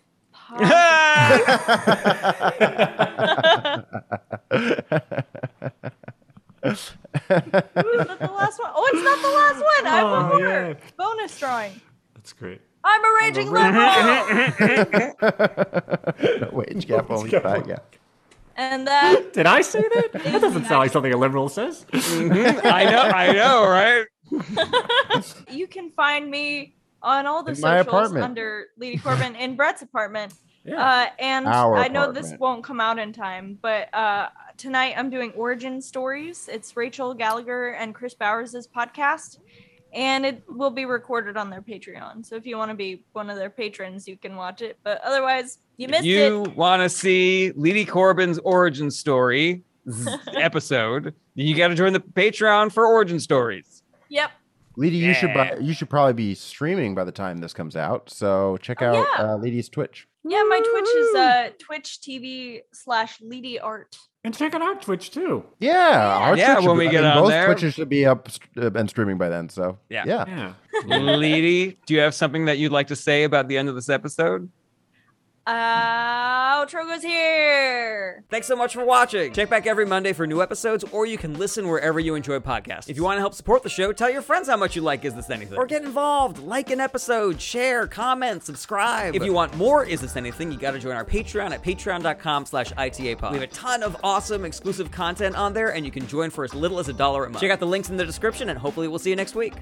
Is that the last one? Oh, it's not the last one. I have one Oh, more. yeah. Bonus drawing. That's great. I'm a raging liberal. Wage gap only gap. five, yeah. and that Did I say that? That doesn't sound like something a liberal says. Mm-hmm. I know, I know, right? you can find me on all the In my socials apartment. under Leedy Corbin in Brett's apartment. Yeah. Uh, and Our I know this won't come out in time, but uh, tonight I'm doing origin stories. It's Rachel Gallagher and Chris Bowers' podcast, and it will be recorded on their Patreon. So if you want to be one of their patrons, you can watch it. But otherwise, you missed you it. You want to see Leedy Corbin's origin story z- episode, you got to join the Patreon for origin stories. Yep. Leedy, you should buy, you should probably be streaming by the time this comes out. So check Oh, out yeah. uh, Leedy's Twitch. Yeah, my Twitch is uh, Twitch TV slash Leedy Art. and check out our Twitch too. Yeah, our Yeah, Twitch should when be- we I mean, on both there. Twitches should be up uh, and streaming by then. So Yeah. yeah. Yeah. Leedy, do you have something that you'd like to say about the end of this episode? Uh, Outro goes here. Thanks so much for watching. Check back every Monday for new episodes, or you can listen wherever you enjoy podcasts. If you want to help support the show, tell your friends how much you like Is This Anything? Or get involved, like an episode, share, comment, subscribe. If you want more Is This Anything, you gotta join our Patreon at patreon.com slash ITAPod. We have a ton of awesome exclusive content on there, and you can join for as little as a dollar a month. Check out the links in the description, and hopefully we'll see you next week.